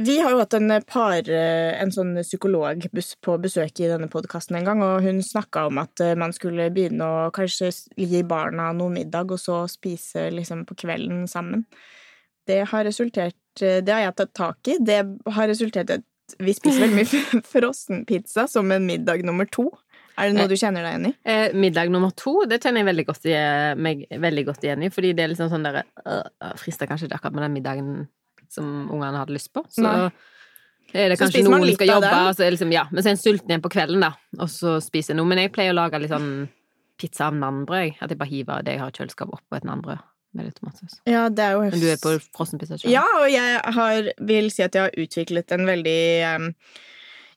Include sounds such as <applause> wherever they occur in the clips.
Vi har jo hatt en par, en sånn psykolog på besøk i denne podkasten en gang, og hun snakka om at man skulle begynne å kanskje gi barna noe middag, og så spise liksom på kvelden sammen. Det har resultert Det har jeg tatt tak i. Det har resultert i at vi spiser veldig mye <laughs> frossenpizza som en middag nummer to. Er det noe du kjenner deg igjen i? Eh, middag nummer to, det kjenner jeg veldig godt, meg veldig godt igjen i. Fordi det er liksom sånn derre øh, Frister kanskje ikke akkurat med den middagen som ungene hadde lyst på. Så Nei. er det så kanskje noen som skal jobbe, og så er liksom, ja, men så er en sulten igjen på kvelden, da, og så spiser jeg noe. Men jeg pleier å lage litt sånn pizza av nanbrød. At jeg bare hiver det jeg har i kjøleskapet, oppå et nanbrød. Med litt tomatsaus. Ja, det er jo Men du er på frossenpizza sjøl? Ja, og jeg har, vil si at jeg har utviklet en veldig um,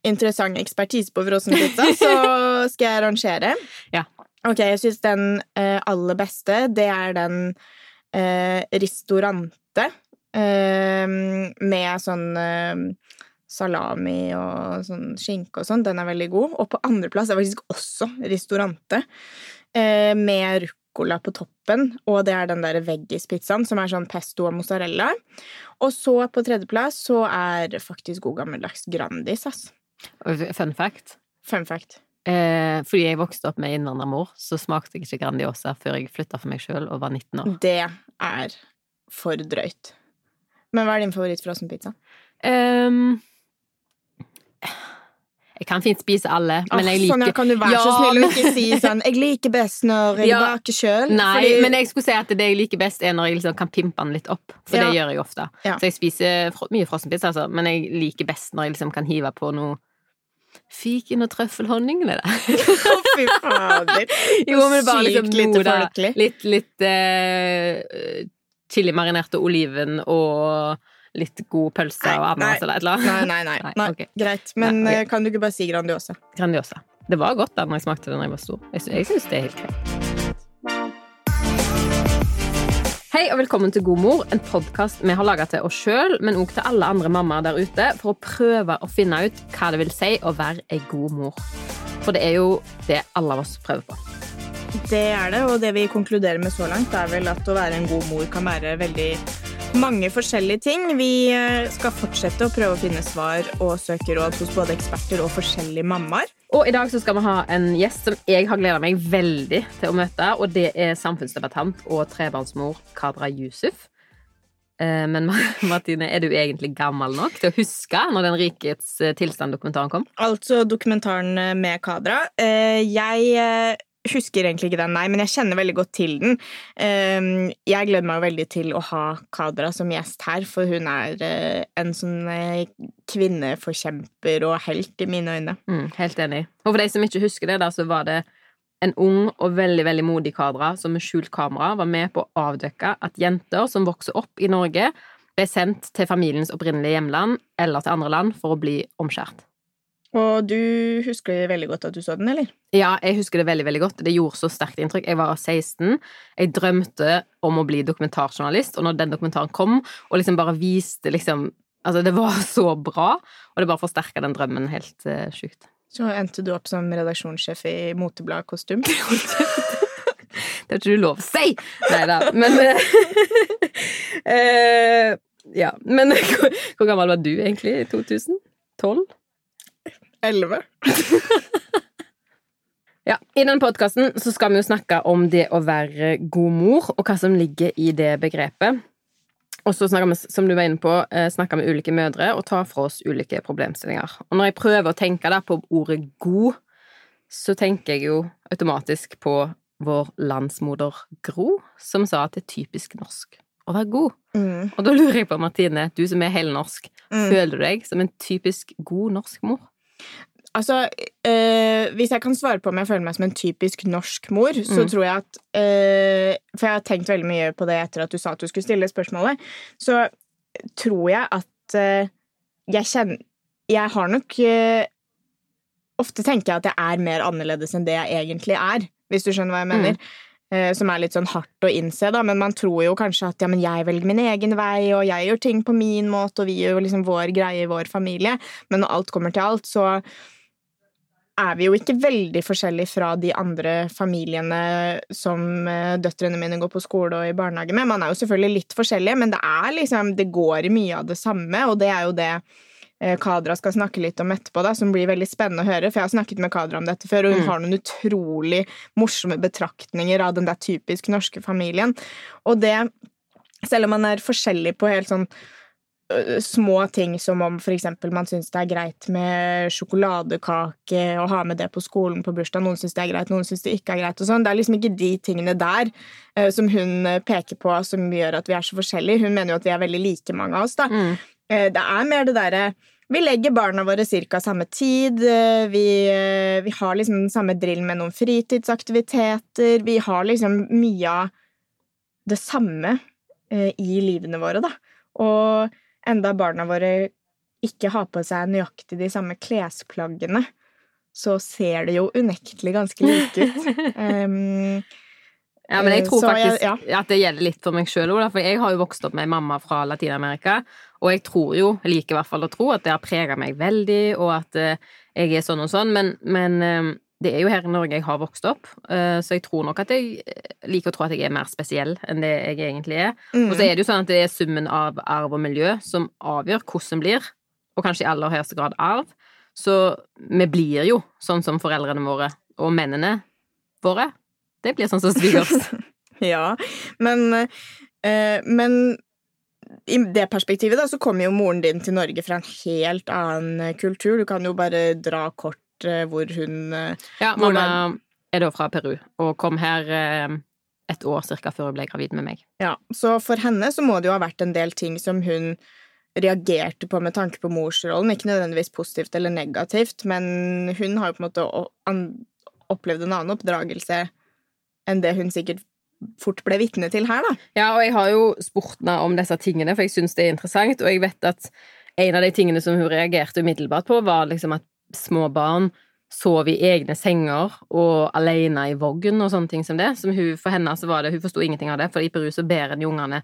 interessant ekspertise på frossenpizza, så <laughs> skal jeg rangere. Ja. Ok, jeg syns den uh, aller beste, det er den uh, Ristorante Ehm, med sånn ehm, salami og sånn skinke og sånn. Den er veldig god. Og på andreplass er faktisk også Ristorante, eh, med ruccola på toppen. Og det er den der veggispizzaen, som er sånn pesto og mozzarella. Og så på tredjeplass så er faktisk god gammeldags Grandis, ass. Fun fact? Fun fact. Eh, fordi jeg vokste opp med innvandrermor, så smakte jeg ikke Grandiosa før jeg flytta for meg sjøl og var 19 år. Det er for drøyt. Men hva er din favoritt-frossenpizza? Um, jeg kan fint spise alle, men oh, jeg liker Sånn, ja, Kan du være ja, så snill å ikke si sånn 'Jeg liker best når jeg ja, baker sjøl'? Nei, fordi... men jeg skulle si at det jeg liker best, er når jeg liksom kan pimpe den litt opp. For ja. det gjør jeg ofte. Ja. Så jeg spiser mye frossenpizza, altså, men jeg liker best når jeg liksom kan hive på noe Fiken og trøffelhonning med det. <laughs> Å, fy fader. jo, men bare liksom noe Litt, litt uh, chilimarinerte oliven og litt god pølse og ananas eller et eller annet? Nei, nei, nei. <laughs> nei. Okay. Greit. Men nei, okay. Eh, kan du ikke bare si Grandiosa? Grandiosa. Det var godt da når jeg smakte det da jeg var stor. Jeg, jeg syns det er helt greit. Hei og velkommen til God mor, en podkast vi har laga til oss sjøl, men òg til alle andre mammaer der ute, for å prøve å finne ut hva det vil si å være ei god mor. For det er jo det alle av oss prøver på. Det er det, og det vi konkluderer med så langt, er vel at å være en god mor kan være veldig mange forskjellige ting. Vi eh, skal fortsette å prøve å finne svar og søke råd hos både eksperter og forskjellige mammaer. Og i dag så skal vi ha en gjest som jeg har gleda meg veldig til å møte. Og det er samfunnsdebattant og trebarnsmor Kadra Yusuf. Eh, men <laughs> Martine, er du egentlig gammel nok til å huske når den Rikets eh, tilstand-dokumentaren kom? Altså dokumentaren med Kadra. Jeg husker egentlig ikke den, nei, men jeg kjenner veldig godt til den. Ehm, jeg gleder meg veldig til å ha Kadra som gjest her, for hun er eh, en sånn eh, kvinneforkjemper og helt i mine øyne. Mm, helt enig. Og for de som ikke husker det, da, så var det en ung og veldig veldig modig Kadra som med skjult kamera var med på å avdekke at jenter som vokser opp i Norge, ble sendt til familiens opprinnelige hjemland eller til andre land for å bli omskjært. Og du husker veldig godt at du så den, eller? Ja, jeg husker det veldig veldig godt. Det gjorde så sterkt inntrykk. Jeg var 16. Jeg drømte om å bli dokumentarjournalist, og når den dokumentaren kom, og liksom bare viste liksom Altså, det var <laughs> så bra, og det bare forsterka den drømmen helt uh, sjukt. Så endte du opp som redaksjonssjef i Motebladet Kostym? <laughs> det har ikke du lov å si! Nei da, men uh, <laughs> Ja. Men hvor, gammel var du egentlig i 2012? Elleve. <laughs> ja, I denne podkasten skal vi jo snakke om det å være god mor, og hva som ligger i det begrepet. Og så snakker vi, som du var inne på, eh, snakker med ulike mødre og tar fra oss ulike problemstillinger. Og når jeg prøver å tenke da på ordet god, så tenker jeg jo automatisk på vår landsmoder Gro, som sa at det er typisk norsk å være god. Mm. Og da lurer jeg på, Martine, du som er helnorsk, mm. føler du deg som en typisk god norsk mor? Altså, øh, hvis jeg kan svare på om jeg føler meg som en typisk norsk mor, mm. så tror jeg at øh, For jeg har tenkt veldig mye på det etter at du sa at du skulle stille spørsmålet. Så tror jeg at øh, jeg kjenner Jeg har nok Ofte tenker jeg at jeg er mer annerledes enn det jeg egentlig er, hvis du skjønner hva jeg mener. Mm. Som er litt sånn hardt å innse, da, men man tror jo kanskje at ja, men jeg velger min egen vei, og jeg gjør ting på min måte, og vi gjør liksom vår greie i vår familie. Men når alt kommer til alt, så er vi jo ikke veldig forskjellige fra de andre familiene som eh, døtrene mine går på skole og i barnehage med. Man er jo selvfølgelig litt forskjellige, men det er liksom Det går mye av det samme, og det er jo det eh, Kadra skal snakke litt om etterpå, da, som blir veldig spennende å høre. For jeg har snakket med Kadra om dette før, og hun mm. har noen utrolig morsomme betraktninger av den der typisk norske familien. Og det, selv om man er forskjellig på helt sånn små ting som om f.eks. man syns det er greit med sjokoladekake og ha med det på skolen på bursdag. Noen syns det er greit, noen syns det ikke er greit. og sånn. Det er liksom ikke de tingene der uh, som hun peker på som gjør at vi er så forskjellige. Hun mener jo at vi er veldig like, mange av oss. da. Mm. Uh, det er mer det derre vi legger barna våre ca. samme tid. Vi, vi, har liksom den samme drillen med noen fritidsaktiviteter. Vi har liksom mye av det samme uh, i livene våre, da. Og enda barna våre ikke har på seg nøyaktig de samme klesplaggene, så ser det jo unektelig ganske like ut. <laughs> Um, ja, men jeg tror faktisk jeg, ja. at det gjelder litt for meg sjøl òg, for jeg har jo vokst opp med mamma fra Latin-Amerika, og jeg tror jo, jeg liker i hvert fall å tro, at det har prega meg veldig, og at uh, jeg er sånn og sånn, men, men um, det er jo her i Norge jeg har vokst opp, eh, så jeg tror nok at jeg eh, liker å tro at jeg er mer spesiell enn det jeg egentlig er. Mm. Og så er det jo sånn at det er summen av arv og miljø som avgjør hvordan blir, og kanskje i aller høyeste grad arv. Så vi blir jo sånn som foreldrene våre, og mennene våre, det blir sånn som svigers. <laughs> ja, men, eh, men i det perspektivet da, så kommer jo moren din til Norge fra en helt annen kultur. Du kan jo bare dra kort Eh, hvor hun Ja, Ja, mamma er da fra Peru og kom her eh, et år cirka før hun ble gravid med meg. Ja, Så for henne så må det jo ha vært en del ting som hun reagerte på med tanke på morsrollen. Ikke nødvendigvis positivt eller negativt, men hun har jo på en måte opplevd en annen oppdragelse enn det hun sikkert fort ble vitne til her, da. Ja, og jeg har jo spurt henne om disse tingene, for jeg syns det er interessant, og jeg vet at en av de tingene som hun reagerte umiddelbart på, var liksom at små barn sov i egne senger og alene i vogn og sånne ting som det. Som hun, for henne så var det, Hun forsto ingenting av det, for i Peru så bærer en ungene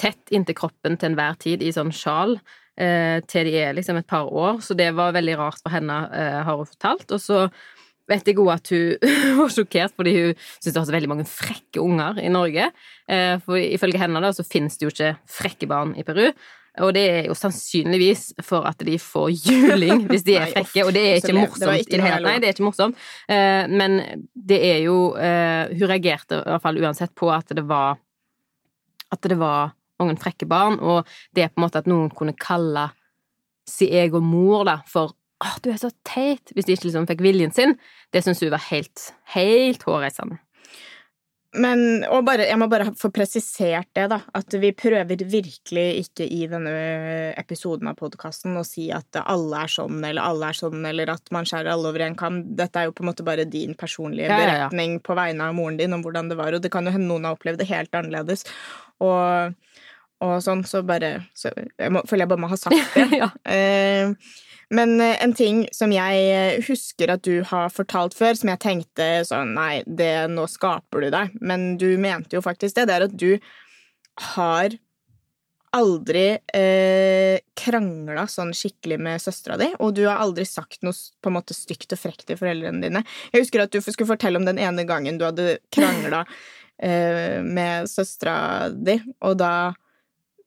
tett inntil kroppen til enhver tid i sånn sjal eh, til de er liksom et par år. Så det var veldig rart for henne, eh, har hun fortalt. Og så vet jeg òg at hun <laughs> var sjokkert fordi hun syntes det var så veldig mange frekke unger i Norge. Eh, for ifølge henne da så finnes det jo ikke frekke barn i Peru. Og det er jo sannsynligvis for at de får <laughs> juling hvis de er frekke, og det er ikke morsomt i det hele Nei, det er ikke morsomt. Eh, men det er jo eh, Hun reagerte i hvert fall uansett på at det var At det var mange frekke barn, og det er på en måte at noen kunne kalle si egen mor da, for åh, du er så teit, hvis de ikke liksom fikk viljen sin, det syns hun var helt, helt hårreisende. Men og bare, jeg må bare få presisert det, da. At vi prøver virkelig ikke i denne episoden av podkasten å si at alle er sånn, eller alle er sånn, eller at man skjærer alle over en kam. Dette er jo på en måte bare din personlige beretning ja, ja, ja. på vegne av moren din om hvordan det var, og det kan jo hende noen har opplevd det helt annerledes. Og, og sånn, så bare så Jeg må, føler jeg bare må ha sagt <laughs> det. ja. Uh, men eh, en ting som jeg eh, husker at du har fortalt før, som jeg tenkte sånn Nei, det, nå skaper du deg. Men du mente jo faktisk det. Det er at du har aldri eh, krangla sånn skikkelig med søstera di, og du har aldri sagt noe på en måte stygt og frekt til foreldrene dine. Jeg husker at du skulle fortelle om den ene gangen du hadde krangla eh, med søstera di, og da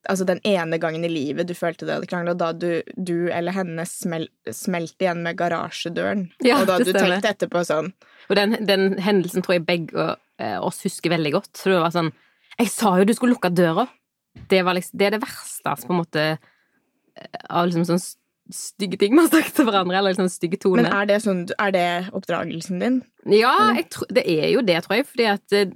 altså den ene gangen i livet du følte det hadde krangla, da du, du, eller henne smel, smelte igjen med garasjedøren. Ja, og da du tenkte etterpå sånn Og den, den, hendelsen tror jeg begge eh, oss husker veldig godt. Så det var sånn Jeg sa jo du skulle lukke døra! Det, liksom, det er det verste, altså, på en måte, eh, av liksom sånn stygge ting man har sagt til hverandre, eller liksom stygge toner. Men er det, sånn, er det oppdragelsen din? Ja, tror, det er jo det, tror jeg, fordi at eh,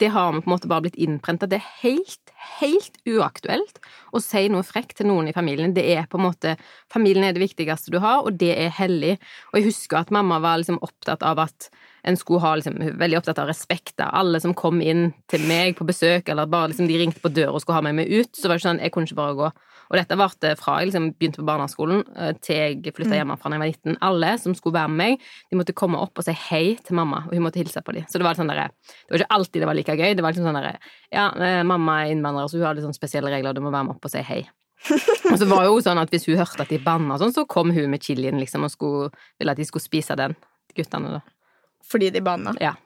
det har vi på en måte bare blitt innprenta. Det er helt, helt uaktuelt å si noe frekt til noen i familien. Det er på en måte Familien er det viktigste du har, og det er hellig. Og jeg husker at mamma var liksom opptatt av at en skulle ha liksom, veldig opptatt av respekt av alle som kom inn til meg på besøk, eller bare liksom de ringte på døra og skulle ha meg med ut. Så var det sånn, jeg kunne ikke bare gå. Og dette varte fra jeg liksom begynte på barneskolen eh, til jeg flytta mm. hjemmefra da jeg var 19. Alle som skulle være med meg, de måtte komme opp og si hei til mamma, og hun måtte hilse på dem. Så det var, sånn der, det var ikke alltid det var like gøy. Det var liksom sånn derre Ja, eh, mamma er innvandrer, så hun har litt sånn spesielle regler, du må være med opp og si hei. <laughs> og så var det jo sånn at hvis hun hørte at de banna sånn, så kom hun med chilien liksom og skulle, ville at de skulle spise den. guttene, da. Fordi de banna? Ja.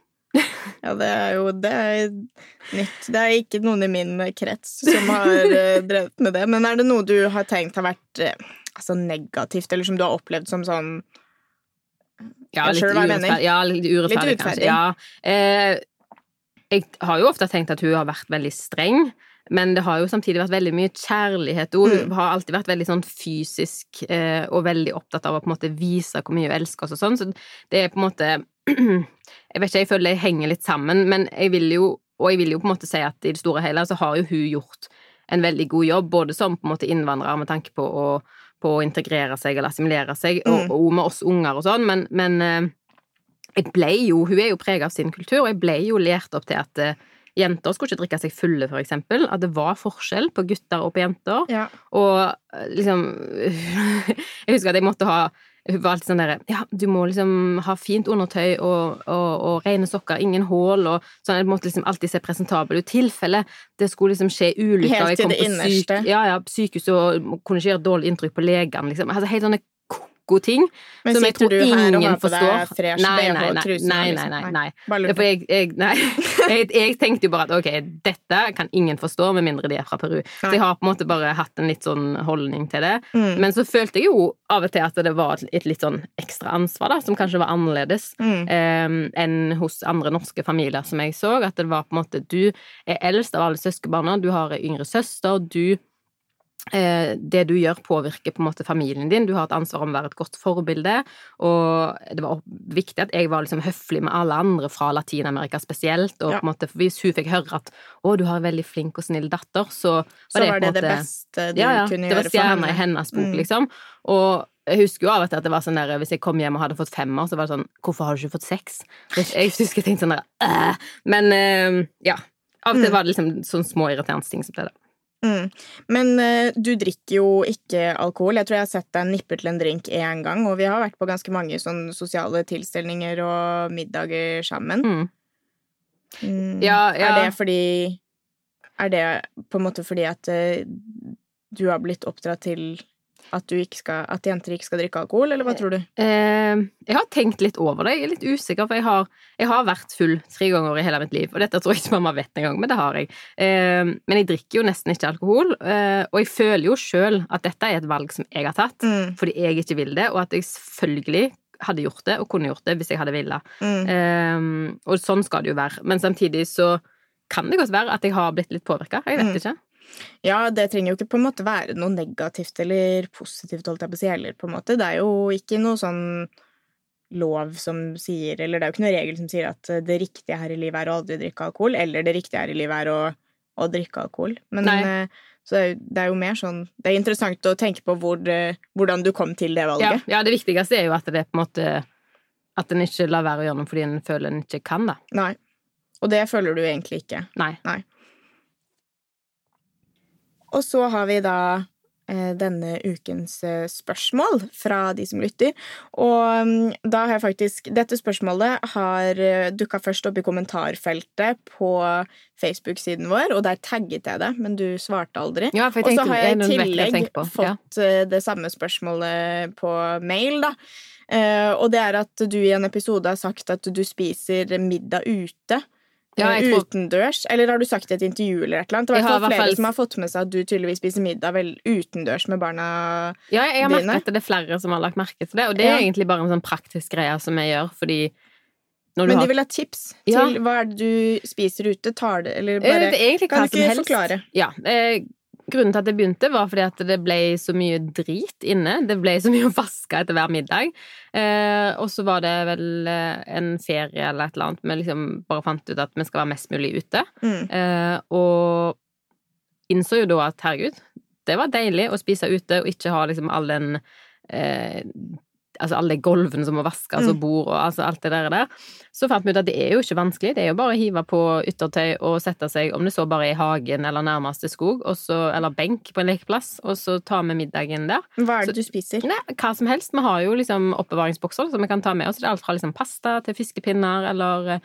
Ja, det er jo det er nytt. Det er ikke noen i min krets som har uh, drevet med det. Men er det noe du har tenkt har vært uh, altså negativt, eller som du har opplevd som sånn Ja, litt urettferdig. Ja, litt urettferdig, kanskje. Ja. Eh, jeg har jo ofte tenkt at hun har vært veldig streng. Men det har jo samtidig vært veldig mye kjærlighet. Hun mm. har alltid vært veldig sånn fysisk eh, og veldig opptatt av å på en måte vise hvor mye hun elsker oss og sånn. Så det er på en måte Jeg vet ikke, jeg føler det henger litt sammen, men jeg vil jo Og jeg vil jo på en måte si at i det store og hele så har jo hun gjort en veldig god jobb, både som på en måte innvandrer med tanke på å, på å integrere seg eller assimilere seg, mm. og, og, med oss unger og sånn, men, men eh, jeg ble jo Hun er jo preget av sin kultur, og jeg ble jo lært opp til at eh, Jenter skulle ikke drikke seg fulle, for eksempel. At det var forskjell på gutter og på jenter. Ja. Og eh, liksom <laughs> Jeg husker at jeg måtte ha hun var alltid sånn derre Ja, du må liksom ha fint undertøy og, og, og rene sokker, ingen hull og sånn. Jeg måtte liksom alltid se presentabel ut. Tilfelle det skulle liksom skje ulykker Helt til det innerste. Syk, ja, ja, sykehuset og kunne ikke gjøre dårlig inntrykk på legene, liksom. Altså, helt sånne god ting. Men som jeg tror ingen forstår. Fresh, nei, nei, nei, nei, nei, liksom? nei, nei. For jeg, jeg, nei. <laughs> Jeg, jeg, tenkte jo bare at ok, dette kan ingen forstå med mindre de er fra Peru. Så jeg har på en måte bare hatt en litt sånn holdning til det. Mm. Men så følte jeg jo av og til at det var et litt sånn ekstra ansvar, da, som kanskje var annerledes mm. um, enn hos andre norske familier som jeg så. At det var på en måte du er eldst av alle søskenbarna, du har en yngre søster, du det du gjør, påvirker på en måte familien din. Du har et ansvar om å være et godt forbilde. Og det var viktig at jeg var liksom høflig med alle andre fra Latin-Amerika spesielt. Og ja. på en måte, hvis hun fikk høre at 'å, du har en veldig flink og snill datter', så var så det var det, måte, det beste du ja, ja, kunne gjøre for henne. Det var stjerna i hennes bok, mm. liksom. Og jeg husker jo av og til at det var sånn der, hvis jeg kom hjem og hadde fått femmer, så var det sånn 'Hvorfor har du ikke fått seks?' Jeg husker jeg tenkte sånn der øh. Men øh, ja. Av og til mm. var det liksom sånne små irriterende ting som ble det. Mm. Men uh, du drikker jo ikke alkohol. Jeg tror jeg har sett deg nippe til en drink én gang, og vi har vært på ganske mange sånn sosiale tilstelninger og middager sammen. Mm. Mm. Ja, ja. Er det fordi Er det på en måte fordi at uh, du har blitt oppdratt til at, skal, at, jenter ikke skal drikke alkohol, eller hva tror du? Eh, jeg har tenkt litt over det. Jeg er litt usikker, for jeg har, jeg har, vært full tre ganger i hele mitt liv. Og dette tror jeg ikke mamma vet engang, men det har jeg. Eh, men jeg drikker jo nesten ikke alkohol. Eh, og jeg føler jo sjøl at dette er et valg som jeg har tatt, mm. fordi jeg ikke vil det, og at jeg selvfølgelig hadde gjort det, og kunne gjort det hvis jeg hadde villet. Mm. Eh, og sånn skal det jo være. Men samtidig så kan det godt være at jeg har blitt litt påvirka. Jeg vet mm. ikke. Ja, det trenger jo ikke på en måte være noe negativt eller positivt, holdt jeg på å si, heller, på en måte. Det er jo ikke noe sånn lov som sier Eller det er jo ikke noe regel som sier at det riktige her i livet er å aldri drikke alkohol, eller det riktige her i livet er å, å drikke alkohol. Men Nei. så det er jo mer sånn Det er interessant å tenke på hvor, eh, hvordan du kom til det valget. Ja, ja, det viktigste er jo at det er på en måte At en ikke lar være å gjøre noe fordi en føler en ikke kan, da. Nei. Og det føler du egentlig ikke. Nei. Nei. Og så har vi da eh, denne ukens eh, spørsmål fra de som lytter. Og mm, da har jeg faktisk Dette spørsmålet har eh, dukka først opp i kommentarfeltet på Facebook-siden vår, og der tagget jeg det, men du svarte aldri. Ja, og så har jeg i tillegg fått det samme spørsmålet på mail, da. Og det er at du i en episode har sagt at du spiser middag ute. Ja, tror... Utendørs? Eller har du sagt det i et intervju eller et eller annet? Det er flere fall... som har fått med seg at du tydeligvis spiser middag vel utendørs med barna dine. Ja, jeg har merket at det er flere som har lagt merke til det, og det er ja. egentlig bare en sånn praktisk greie som jeg gjør, fordi Men du har... vil ha tips til ja. hva er det du spiser ute? Tar det, eller eh, bare det er egentlig hva Kan du ikke forklare? Ja. Grunnen til at det begynte, var fordi at det ble så mye drit inne. Det ble så mye å vaske etter hver middag. Eh, og så var det vel eh, en ferie eller et eller annet. Vi liksom bare fant ut at vi skal være mest mulig ute. Mm. Eh, og innså jo da at herregud, det var deilig å spise ute og ikke ha liksom all den eh, altså alle gulvene som må vaskes, mm. bord og altså alt det der, der. Så fant vi ut at det er jo ikke vanskelig. Det er jo bare å hive på yttertøy og sette seg, om det så bare er i hagen eller nærmeste skog, så, eller benk på en lekeplass, og så ta med middagen der. Hva er det så, du spiser? Nei, hva som helst. Vi har jo liksom oppbevaringsbokser som vi kan ta med oss. Det er alt fra liksom pasta til fiskepinner eller ja,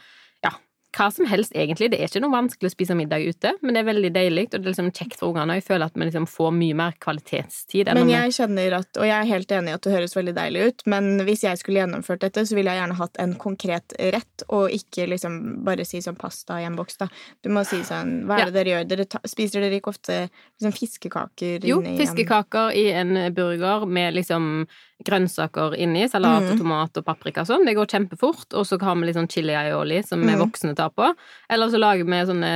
hva som helst, egentlig. Det er ikke noe vanskelig å spise middag ute, men det er veldig deilig, og det er liksom kjekt for ungene. Jeg føler at vi liksom får mye mer kvalitetstid. men jeg kjenner at, og jeg er helt enig i at det høres veldig deilig ut, men hvis jeg skulle gjennomført dette, så ville jeg gjerne hatt en konkret rett, og ikke liksom bare si sånn pasta i en boks, da. Du må si sånn Hva er det dere gjør? Dere ta, spiser dere ikke ofte liksom fiskekaker Jo, fiskekaker i en burger med liksom grønnsaker inni, salat og mm. tomat og paprika og sånn. Det går kjempefort. Og så har vi litt sånn chili aioli som vi mm. voksne tar på. Eller så lager vi sånne,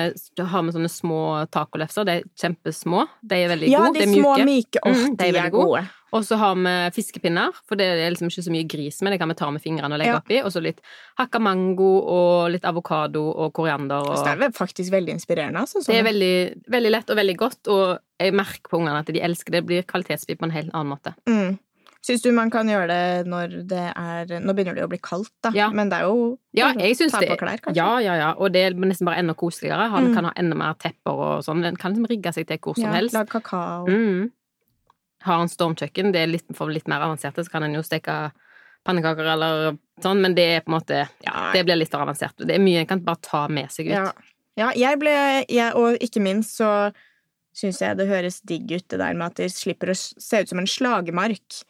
har vi sånne små tacolefser. De er kjempesmå. De er veldig ja, gode. De er små, myke. Oh, mm, de er, er gode. Og så har vi fiskepinner, for det er liksom ikke så mye gris med. Det kan vi ta med fingrene og legge ja. oppi. Og så litt hakka mango og litt avokado og koriander. Og... Det er faktisk veldig inspirerende. Altså, sånn. Det er veldig, veldig, lett og veldig godt, og jeg merker på ungene at de elsker det. Det blir kvalitetsbit på en helt annen måte. Mm. Syns du man kan gjøre det når det er Nå begynner det jo å bli kaldt, da, ja. men det er jo ja, jeg synes ta på klær, kanskje. Ja, ja, ja, og det er nesten bare enda koseligere. Han mm. kan ha enda mer tepper og sånn. Den kan liksom rigge seg til hvor som ja, helst. Lag kakao. Mm. Har en stormkjøkken, det er litt, for litt mer avanserte, så kan en jo steke pannekaker eller sånn, men det er på en måte Ja, det blir litt for avansert. Det er mye en kan bare ta med seg ut. Ja, ja jeg ble jeg, Og ikke minst så syns jeg det høres digg ut, det der med at det slipper å se ut som en slagmark.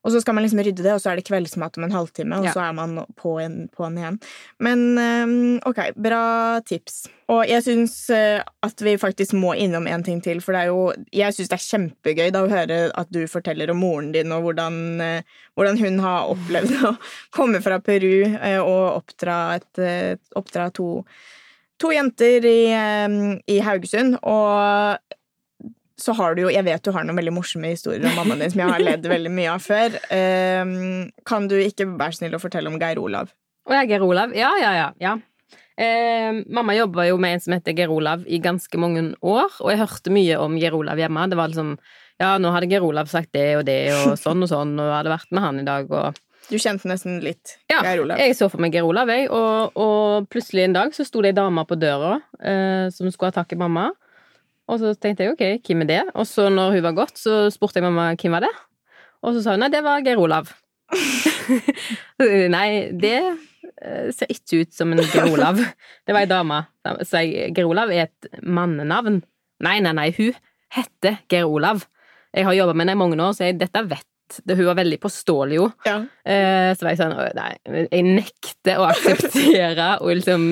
Og så skal man liksom rydde det, og så er det kveldsmat om en halvtime, og ja. så er man på en, på igjen. Men um, ok, bra tips. Og jeg syns uh, at vi faktisk må innom en ting til, for det er jo Jeg syns det er kjempegøy da å høre at du forteller om moren din, og hvordan, uh, hvordan hun har opplevd å komme fra Peru uh, og oppdra, et, oppdra to to jenter i, i Haugesund, og så har du jo Jeg vet du har noen veldig morsomme historier om mammaen din som jeg har ledd veldig mye av før. Um, kan du ikke være snill å fortelle om Geir Olav? Å ja, Geir Olav. Ja, ja, ja. ja. Eh, mamma jobba jo med en som heter Geir Olav i ganske mange år, og jeg hørte mye om Geir Olav hjemme. Det var liksom Ja, nå hadde Geir Olav sagt det og det og <laughs> sånn og sånn, og hadde vært med han i dag og du kjente nesten litt ja, Geir Olav? Ja, jeg så for meg Geir Olav, jeg. Og, og, plutselig en dag så sto det ei dame på døra eh, som skulle ha tak i mamma. Og så tenkte jeg ok, hvem er det? Og så når hun var gått, så spurte jeg mamma hvem var det? Og så sa hun nei, det var Geir Olav. <laughs> nei, det eh, ser ikke ut som en Geir Olav. Det var ei dame. Så Geir Olav er et mannenavn. Nei, nei, nei, hun heter Geir Olav. Jeg har jobba med henne i mange år, så jeg, dette vet det, hun var veldig påståelig, jo. Ja. Eh, så var jeg sånn Nei, jeg nekter å akseptere og liksom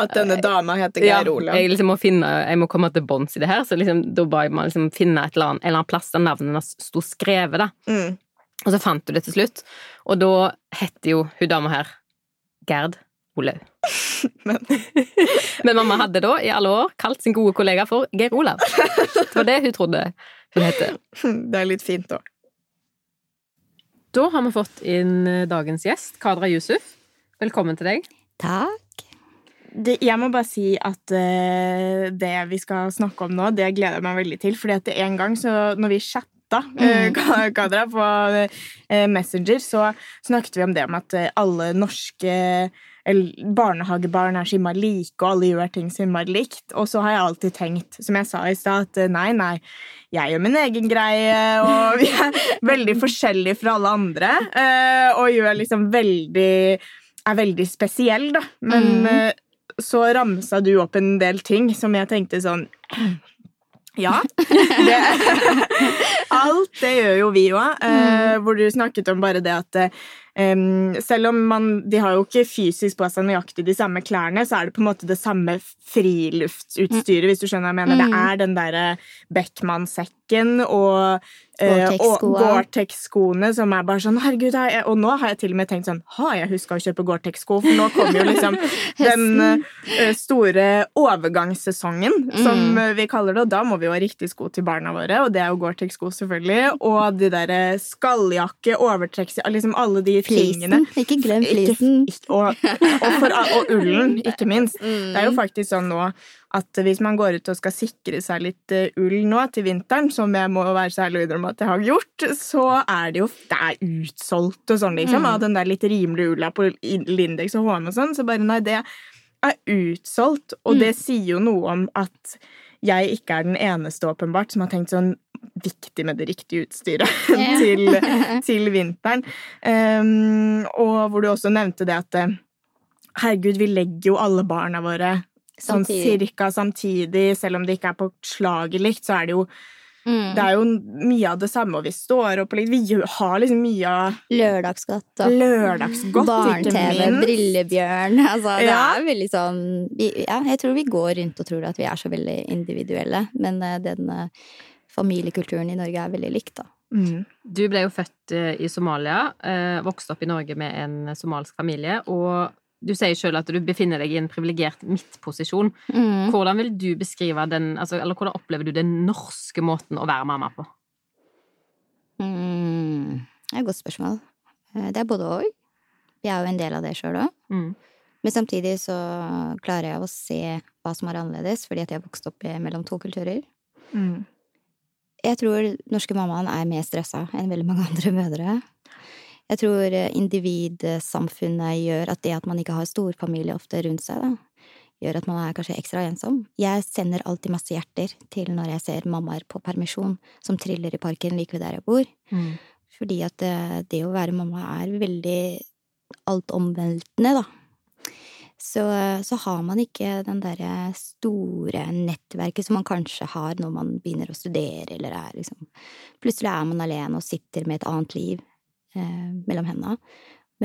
At denne dama heter Geir Olav? Ja, jeg liksom må finne Jeg må komme til bunns i det her, så liksom, da ba jeg meg liksom finne et eller annet, en eller annen plass der navnene sto skrevet, da. Mm. Og så fant du det til slutt, og da heter jo hun dama her Gerd Olaug. <laughs> Men. <laughs> Men mamma hadde da i alle år kalt sin gode kollega for Geir Olav. Det var det hun trodde hun het. <laughs> Det er litt fint, da. Da har vi fått inn eh, dagens gjest, Kadra Yusuf. Velkommen til deg. Takk. Det, jeg må bare si at uh, det vi skal snakke om nå, det gleder jeg meg veldig til. fordi at en gang så, når vi chatta <laughs> uh, Kadra, på uh, Messenger, så snakket vi om det om at alle norske barnehagebarn er så innmari like, og alle gjør ting så innmari likt. Og så har jeg alltid tenkt, som jeg sa i stad, at nei, nei, jeg gjør min egen greie, og vi er <laughs> veldig forskjellige fra alle andre. Eh, og gjør liksom veldig Er veldig spesiell, da. Men mm. så ramsa du opp en del ting som jeg tenkte sånn <clears throat> ja. Det, <laughs> <laughs> alt det gjør jo vi òg. Uh, mm. Hvor du snakket om bare det at Um, selv om man, de har jo ikke fysisk på seg nøyaktig de samme klærne, så er det på en måte det samme friluftsutstyret, mm. hvis du skjønner hva jeg mener. Mm. Det er den derre Beckmann-sekken og Gore-Tex-skoene som er bare sånn Herregud, og nå har jeg til og med tenkt sånn Har jeg huska å kjøpe Gore-Tex-sko? For nå kommer jo liksom <laughs> den uh, store overgangssesongen, mm. som vi kaller det, og da må vi jo ha riktig sko til barna våre, og det er jo Gore-Tex-sko, selvfølgelig, og de derre skalljakke, overtrekks... Liksom alle de tingene. Ikke glem flisen. Og, og, for, og, ullen, ikke minst. Mm. Det er jo faktisk sånn nå at hvis man går ut og skal sikre seg litt eh, ull nå til vinteren, som jeg må være særlig om at jeg har gjort, så er det jo det er utsolgt og sånn, liksom, mm. av den der litt rimelige ulla på Lindex og HM og sånn. Så bare nei, det er utsolgt, og mm. det sier jo noe om at jeg ikke er den eneste, åpenbart, som har tenkt sånn viktig med det riktige utstyret <laughs> yeah. til, <laughs> til, vinteren. Um, og hvor du også nevnte det at Herregud, vi legger jo alle barna våre sånn Samtidig. cirka samtidig, selv om det ikke er på slaget likt, så er det jo Mm. Det er jo mye av det samme, og vi står opp litt Vi har liksom mye av Lørdagsgodt og lørdagsgodt, barne-TV, brillebjørn. <laughs> Altså, det Ja. er veldig sånn vi, Ja, jeg tror vi går rundt og tror at vi er så veldig individuelle, men eh, den eh, familiekulturen i Norge er veldig lik, da. Mm. Du ble jo født eh, i Somalia, eh, vokste opp i Norge med en somalsk familie, og du sier sjøl at du befinner deg i en privilegert midtposisjon. Mm. Hvordan vil du beskrive den, altså, eller hvordan opplever du den norske måten å være mamma på? Mm. Det er et godt spørsmål. Eh, Det er både og. Vi er jo en del av det sjøl òg. Mm. Men samtidig så klarer jeg å se hva som er annerledes, fordi at jeg har vokst opp mellom to kulturer. Mm. Jeg tror norske mammaen er mer stressa enn veldig mange andre mødre. Jeg tror eh, individsamfunnet gjør at det at man ikke har storfamilie ofte rundt seg, da, gjør at man er kanskje ekstra ensom. Jeg sender alltid masse hjerter til når jeg ser mammaer på permisjon som triller i parken like ved der jeg bor. Mm. Fordi at det, det å være mamma er veldig altomveltende, da. Så, så har man ikke den derre store nettverket som man kanskje har når man begynner å studere, eller er liksom Plutselig er man alene og sitter med et annet liv eh, mellom hendene.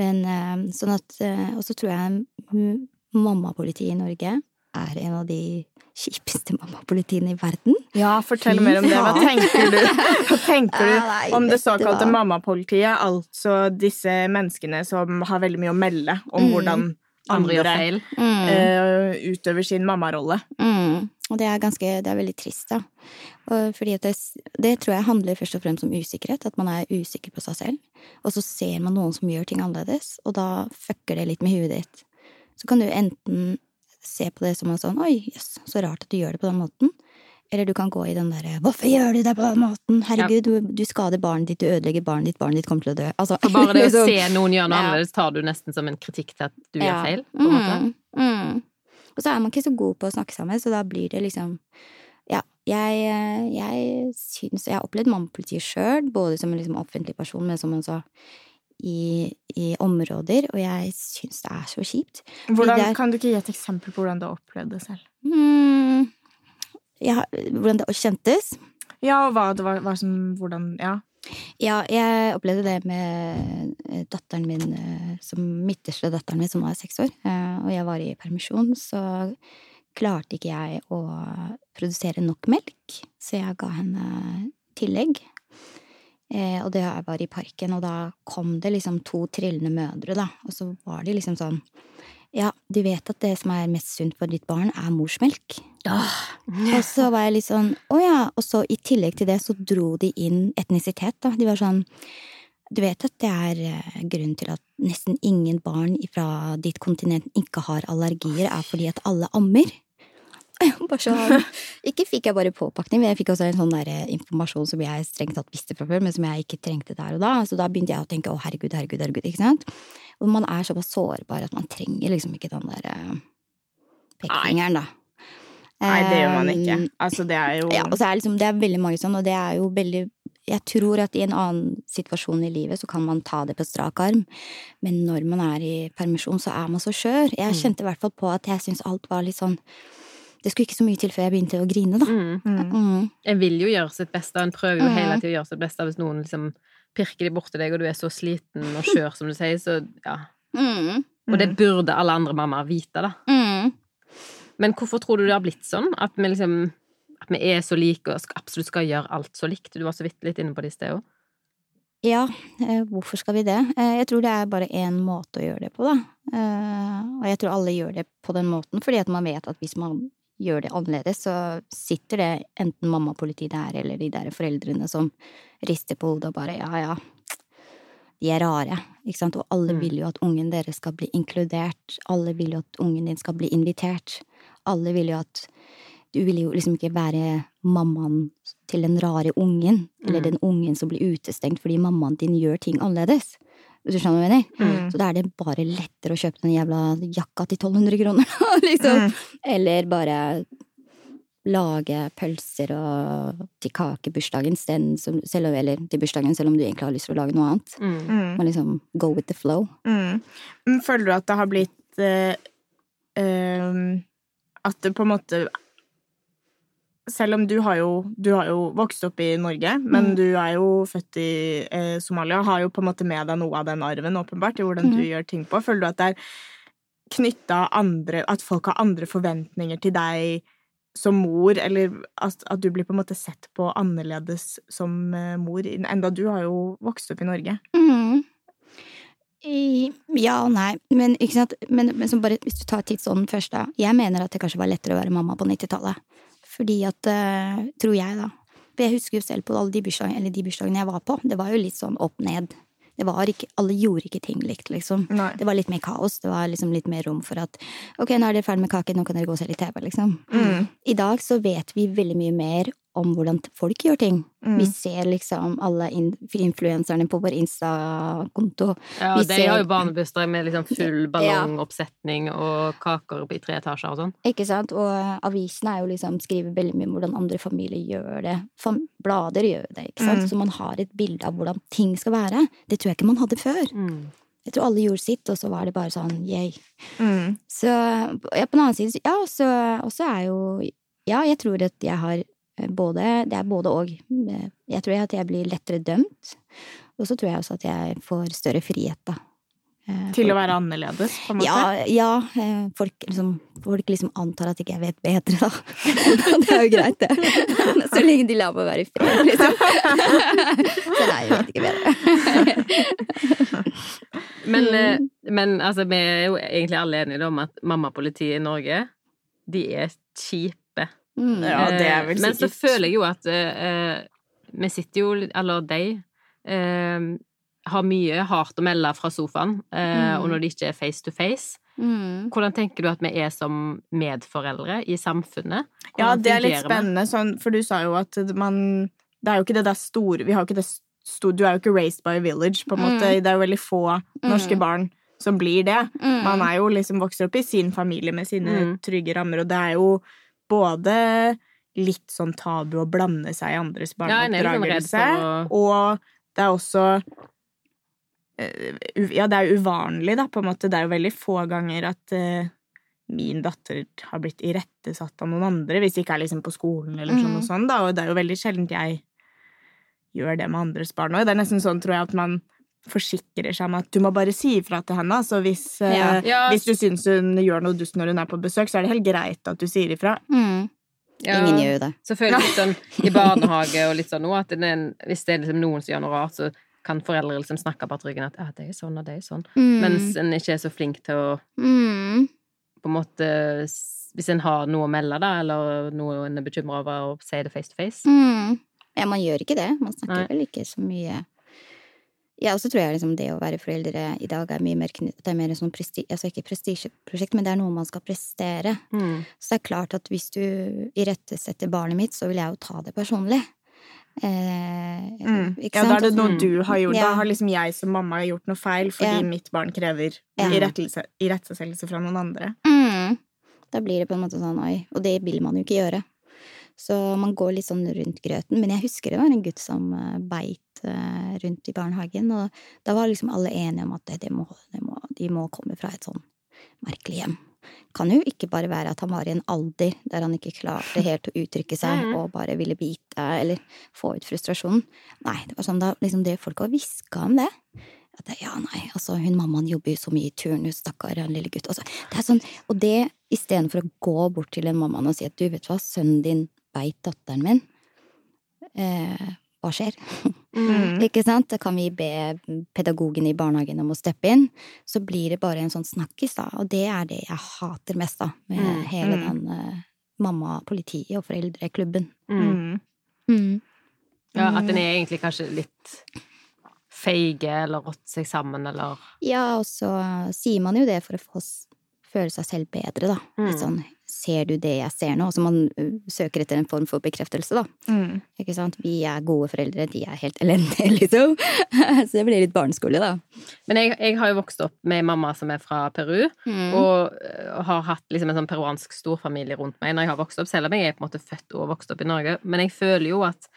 Men eh, sånn at eh, Og så tror jeg mm, mammapolitiet i Norge er en av de kjipeste <laughs> mammapolitiene i verden. Ja, fortell mer om det. Hva <laughs> tenker du, Hva tenker du <laughs> om det såkalte mammapolitiet? Altså disse menneskene som har veldig mye å melde om Mm. hvordan Andre gjør andre feil. Uh, utøver sin mammarolle. Mm. Og det er ganske Det er veldig trist, da. Og fordi at det, det tror jeg handler først og fremst om usikkerhet. At man er usikker på seg selv. Og så ser man noen som gjør ting annerledes, og da fucker det litt med huet ditt. Så kan du enten se på det som en sånn Oi, jøss, så rart at du gjør det på den måten. Eller du kan gå i den derre Hvorfor gjør du det på den måten? Herregud, du, du skader barnet ditt, du ødelegger barnet ditt, barnet ditt kommer til å dø. Altså, For bare det å <laughs> liksom- se noen gjøre noe Ja. annerledes, tar du nesten som en kritikk til at du gjør feil? på en måte. Mm, mm. Og så er man ikke så god på å snakke sammen, så da blir det liksom Ja, jeg, eh, jeg syns Jeg har opplevd mannpolitiet sjøl, både som en liksom offentlig person, men som også sa, i, i områder, og jeg syns det er så kjipt. Hvordan, det er- kan du ikke gi et eksempel på hvordan du har opplevd det selv? Mm, jeg, hvordan det kjentes? Ja, og hva det var, hva som Hvordan Ja. Ja, jeg opplevde det med datteren min, eh, som midterste datteren min, som var seks år, eh, og jeg var i permisjon, så klarte ikke jeg å produsere nok melk, så jeg ga henne tillegg. Eh, og det var i parken, og da kom det liksom to trillende mødre, da, og så var de liksom sånn Ja, du vet at det som er mest sunt for ditt barn, er morsmelk. Og så var jeg litt sånn Å ja. Og så i tillegg til det så dro de inn etnisitet, da. De var sånn Du vet at det er eh, grunnen til at nesten ingen barn fra ditt kontinent ikke har allergier, er fordi at alle ammer. <laughs> Bare sånn. Ikke fikk jeg bare påpakning, men jeg fikk også en sånn der eh, informasjon som jeg strengt tatt visste fra før, men som jeg ikke trengte der og da. Så da begynte jeg å tenke å herregud, herregud, herregud, ikke sant. Og man er såpass sårbar at man trenger liksom ikke den der eh, pekefingeren, da. Nei, det gjør man ikke. Altså, det er jo ja, og så er liksom, det er veldig mange sånn, og det er jo veldig Jeg tror at i en annen situasjon i livet så kan man ta det på strak arm, men når man er i permisjon, så er man så skjør. Jeg kjente i hvert fall på at jeg syntes alt var litt sånn Det skulle ikke så mye til før jeg begynte å grine, da. Mm. mm. Mm. En vil jo gjøre sitt beste, og en prøver jo mm. hele tida å gjøre sitt beste hvis noen liksom pirker de borti deg, og du er så sliten og skjør, som du sier, så ja. Mm. Og det burde alle andre mammaer vite, da. Men hvorfor tror du det har blitt sånn? At vi liksom At vi er så like og skal, absolutt skal gjøre alt så likt? Du var så vidt litt inne på det i sted òg. Ja, eh, hvorfor skal vi det? Eh, jeg tror det er bare én måte å gjøre det på, da. Eh, og jeg tror alle gjør det på den måten, fordi at man vet at hvis man gjør det annerledes, så sitter det enten mammapoliti der, eller de der foreldrene som rister på hodet og bare ja, ja, de er rare, ikke sant, og alle Mm. vil jo at ungen deres skal bli inkludert, alle vil jo at ungen din skal bli invitert, alle vil jo at du vil jo liksom ikke være mammaen til den rare ungen, eller Mm. den ungen som blir utestengt fordi mammaen din gjør ting annerledes. Du skjønner hva jeg mener? Mm. Så da er det bare lettere å kjøpe den jævla jakka til 1200 kroner, <laughs> liksom. Mm. Eller bare lage pølser og til kakebursdagen, som- selv om- eller til bursdagen, selv om du egentlig har lyst til å lage noe annet. Mm. Mm. Liksom go with the flow. Mm. Føler du at det har blitt eh, eh, At det på en måte Selv om du har jo, du har jo vokst opp i Norge, men Mm. du er jo født i eh, Somalia, har jo på en måte med deg noe av den arven, åpenbart, i hvordan du Mm. gjør ting på. Føler du at det er knytta andre At folk har andre forventninger til deg som mor, eller at, at du blir på en måte sett på annerledes som eh, mor, enda du har jo vokst opp i Norge? Mhm. Ja og nei, men, men, men bare, hvis du tar tidsånden først, da. Jeg mener at det kanskje var lettere å være mamma på 90-tallet. Fordi at uh, Tror jeg, da. For jeg husker jo selv på alle de bursdagene, eller de bursdagene jeg var på. Det var jo litt sånn opp ned. Det var ikke, alle gjorde ikke ting likt, liksom. Nei. Det var litt mer kaos. Det var liksom litt mer rom for at ok, nå er dere ferdig med kaken, nå kan dere gå og se litt TV, liksom. Mm. I dag så vet vi veldig mye mer om hvordan folk gjør ting. Mm. Vi ser liksom alle in influenserne på vår Insta-konto. Ja, Vi de ser- har jo barnebursdag med liksom full ballongoppsetning og kaker i tre etasjer og sånn. Ikke sant? Og eh, avisene er jo liksom skriver veldig mye om hvordan andre familier gjør det. Fam blader gjør det, ikke sant? Mm. Så man har et bilde av hvordan ting skal være. Det tror jeg ikke man hadde før. Jeg tror alle gjorde sitt, og så var det bare sånn yay. Mm. Så ja, på den annen side, ja, så også er jo Ja, jeg tror at jeg har både Det er både og. Eh, Jeg tror at jeg blir lettere dømt, og så tror jeg også at jeg får større frihet, da. Eh, Til folk, å være annerledes, på en måte? Ja, ja eh, folk, liksom, folk liksom antar at ikke jeg vet bedre, da. <laughs> det er jo greit, det. <laughs> Så lenge de lar meg være i fred, liksom. <laughs> Så nei, jeg vet ikke bedre. Men, eh, men altså, vi er jo egentlig alle enige om at mammapolitiet i Norge, de er kjipe. Mm. Ja, det er vel sikkert. Men så føler jeg jo at uh, vi sitter jo, eller de, uh, har mye hardt å melde fra sofaen, uh, Mm. og når det ikke er face to face. Mm. Hvordan tenker du at vi er som medforeldre i samfunnet? Ja, det er litt spennende, sånn, for du sa jo at man Det er jo ikke det der store Vi har jo ikke det store Du er jo ikke raised by a village, på en måte. Mm. Det er jo veldig få norske barn som blir det. Mm. Man er jo liksom vokser opp i sin familie med sine Mm. trygge rammer, og det er jo både litt sånn tabu å blande seg i andres barneoppdragelse, for og det er også eh, Ja, det er uvanlig, da, på en måte. Det er jo veldig få ganger at eh, min datter har blitt irettesatt av noen andre, hvis det ikke er liksom på skolen eller sånn og sånn, da, og det er jo veldig sjelden jeg gjør det med andres barn òg. Det er nesten sånn, tror jeg, at man forsikrer seg om at du må bare si ifra til henne. Så hvis, eh, Ja. Ja. hvis du syns hun gjør noe dust når hun er på besøk, så er det helt greit at du sier ifra. Mm. Ja. Ingen gjør jo det. Så føler jeg litt sånn i <laughs> barnehage og litt sånn nå, at det er en, hvis det er liksom noen som gjør noe rart, så kan foreldre liksom snakke på ryggen at ja, det er sånn og det er sånn. Mm. Mens en ikke er så flink til å mm. på en måte Hvis en har noe å melde, da, eller noe en er bekymra over, og si det face to face. Mm. Ja, man gjør ikke det. Man Nei. snakker vel ikke så mye Ja, og så tror jeg liksom det å være foreldre i dag er mye mer Det er mer sånn presti... Altså ikke prestisjeprosjekt, men det er noe man skal prestere. Mm. Så det er klart at hvis du irettesetter barnet mitt, så vil jeg jo ta det personlig. Eh, Mm. Ja, da er det noe du har gjort. Da har liksom jeg som mamma gjort noe feil fordi Ja. mitt barn krever Ja. irettesettelse fra noen andre. Mm. Da blir det på en måte sånn oi, og det vil man jo ikke gjøre. Så man går litt sånn rundt grøten. Men jeg husker det var en gutt som eh, beit eh, rundt i barnehagen, og da var liksom alle enige om at det må, de må, de må komme fra et sånn merkelig hjem. Kan jo ikke bare være at han var i en alder der han ikke klarte helt å uttrykke seg <laughs> og bare ville bite eller få ut frustrasjonen. Nei, det var sånn da liksom det folk har hviska om det. At ja, nei, altså hun mammaen jobber jo så mye i turnus, stakkar, han lille gutt. Altså, det er sånn, og det istedenfor å gå bort til en mammaen og si at du, vet hva, sønnen din beit datteren min. Eh, hva skjer? <laughs> Mm. Ikke sant? Da kan vi be pedagogen i barnehagen om å steppe inn. Så blir det bare en sånn snakkis, da. Og det er det jeg hater mest, da. Med Mm, hele mm. den uh, mamma, politiet og foreldreklubben. Mm. Mm. Ja, at den er egentlig kanskje litt feige eller rått seg sammen, eller Ja, og så sier man jo det for å få føle seg selv bedre, da. Mm. Litt sånn ser du det jeg ser nå? Altså man søker etter en form for bekreftelse, da. Mm. Ikke sant? Vi er gode foreldre, de er helt elendige, <laughs> liksom. <laughs> så det blir litt barneskole, da. Men jeg, jeg har jo vokst opp med mamma som er fra Peru, Mm. og har hatt liksom en sånn peruansk storfamilie rundt meg når jeg har vokst opp, selv om jeg er på en måte født og vokst opp i Norge. Men jeg føler jo at,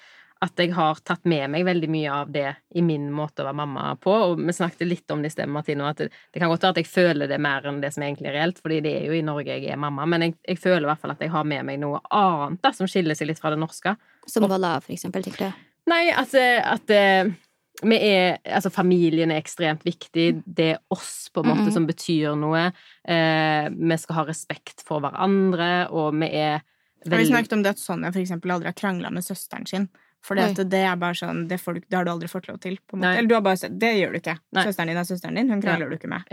at jeg har tatt med meg veldig mye av det i min måte å være mamma på. Og vi snakket litt om det i sted, Martine, at det, det kan godt være at jeg føler det mer enn det som egentlig er reelt, fordi det er jo i Norge jeg er mamma, men jeg, jeg føler i hvert fall at jeg har med meg noe annet da, som skiller seg litt fra det norske. Som hva da, for eksempel, tenker du? Nei, at, at eh, vi er Altså, familien er ekstremt viktig. Det er oss, på en måte, Mhm. som betyr noe. Eh, vi skal ha respekt for hverandre, og vi er veldig Har vi snakket om det at Sonja for eksempel aldri har krangla med søsteren sin? For det, er bare sånn, det, får du, det har du aldri fått lov til. på en måte. Nei. Eller du har bare sett, det gjør du ikke. Nei. Søsteren din er søsteren din, hun krangler du ikke med.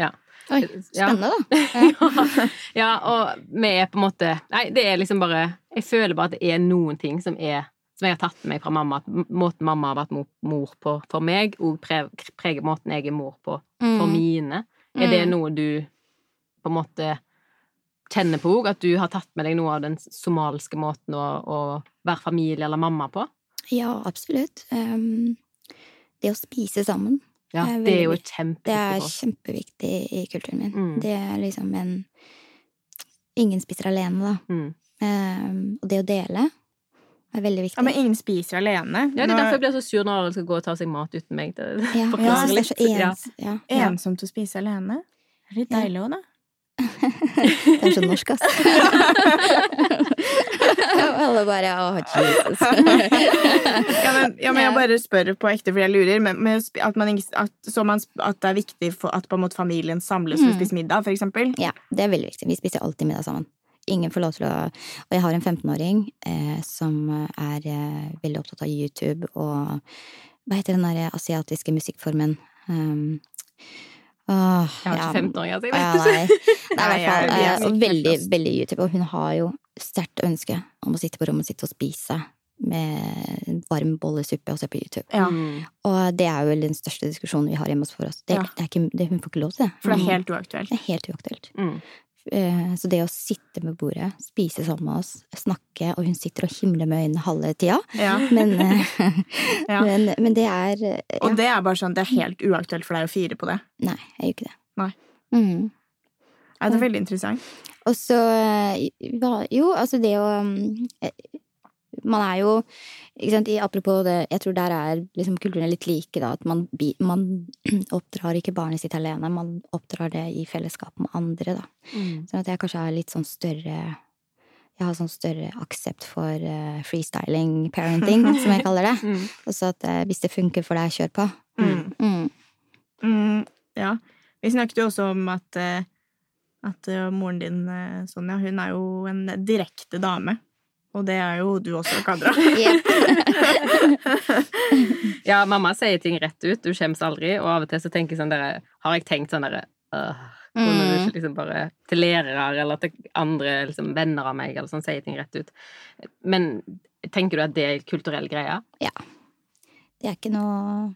Oi, Ja. spennende, da. <laughs> ja, og vi er på en måte Nei, det er liksom bare Jeg føler bare at det er noen ting som er Som jeg har tatt med meg fra mamma. At måten mamma har vært mor, mor på for meg, og preger måten jeg er mor på for Mm. mine. Er det Mm. noe du på en måte kjenner på òg? At du har tatt med deg noe av den somaliske måten å, å være familie eller mamma på? Ja, absolutt. Um, det å spise sammen, Ja, Det er det er jo kjempeviktig. det er kjempeviktig i kulturen min. Mm. Det er liksom en Ingen spiser alene, da. Mm. Um, og det å dele er veldig viktig. Ja, Men ingen spiser alene. Ja, det er derfor jeg blir så sur når Arild skal gå og ta seg mat uten meg. Det ja, <laughs> litt. det er så ens. Ja. Ensomt å spise alene. Det er litt deilig òg, da. <laughs> Det er så norsk, ass. <laughs> <laughs> Og alle bare Å, Jesus. <laughs> Ja, men, ja, men jeg bare spør på ekte, fordi jeg lurer. Men, men at, man, at, så man, at det er viktig for at på en måte familien samles Mm. spise middag, for eksempel. Ja, det er veldig viktig. Vi spiser alltid middag sammen. Ingen får lov til å Og jeg har en 15-åring eh, som er eh, veldig opptatt av YouTube og Hva heter den derre asiatiske musikkformen? Um, åh, Jeg har ja. ikke 15 år, altså. Jeg Ja, vet nei. Ja, <laughs> Nei, i Nei, hvert fall. eh, Og veldig, veldig YouTube. Og hun har jo sterkt ønske om å sitte på rommet sitt og spise med en varm bollesuppe og se på YouTube. Ja, Mm. Og det er jo vel den største diskusjonen vi har hjemme hos for oss. Det, Ja. det er ikke, det, hun får ikke lov til det. For det er helt uaktuelt. Det er helt uaktuelt. Mm. Eh, Så det å sitte med bordet, spise sammen med oss, snakke, og hun sitter og himler med øynene halve tida, Ja. <laughs> men, eh, <laughs> men, men det er eh, ja. Og det er bare sånn, det er helt uaktuelt for deg å fire på det. Nei, jeg gjør ikke det. Nei. Mhm. Ja, det er veldig interessant. Og så eh, Jo, altså det å mm, eh, Man er jo ikke sant, Apropos det, jeg tror der er liksom kulturene litt like, da. At man, man <clears throat> oppdrar ikke barnet sitt alene, man oppdrar det i fellesskap med andre, da. Mm. Sånn at jeg kanskje har litt sånn større Jeg har sånn større aksept for uh, freestyling parenting, <laughs> som jeg kaller det. Mm. Og så at uh, hvis det funker for deg, kjør på. Mm. Mm. Mm, ja. Vi snakket jo også om at, eh, at eh, moren din, eh, Sonja, hun er jo en direkte dame. Og det er jo du også, Kadra. <laughs> <laughs> Ja, mamma sier ting rett ut, du skjems aldri, og av og til så tenker jeg sånn der, Har jeg tenkt sånn derre øh, Kunne du Mm. ikke liksom bare til lærere eller til andre liksom, venner av meg eller sånn, sier ting rett ut? Men tenker du at det er kulturell greie? Det er ikke noe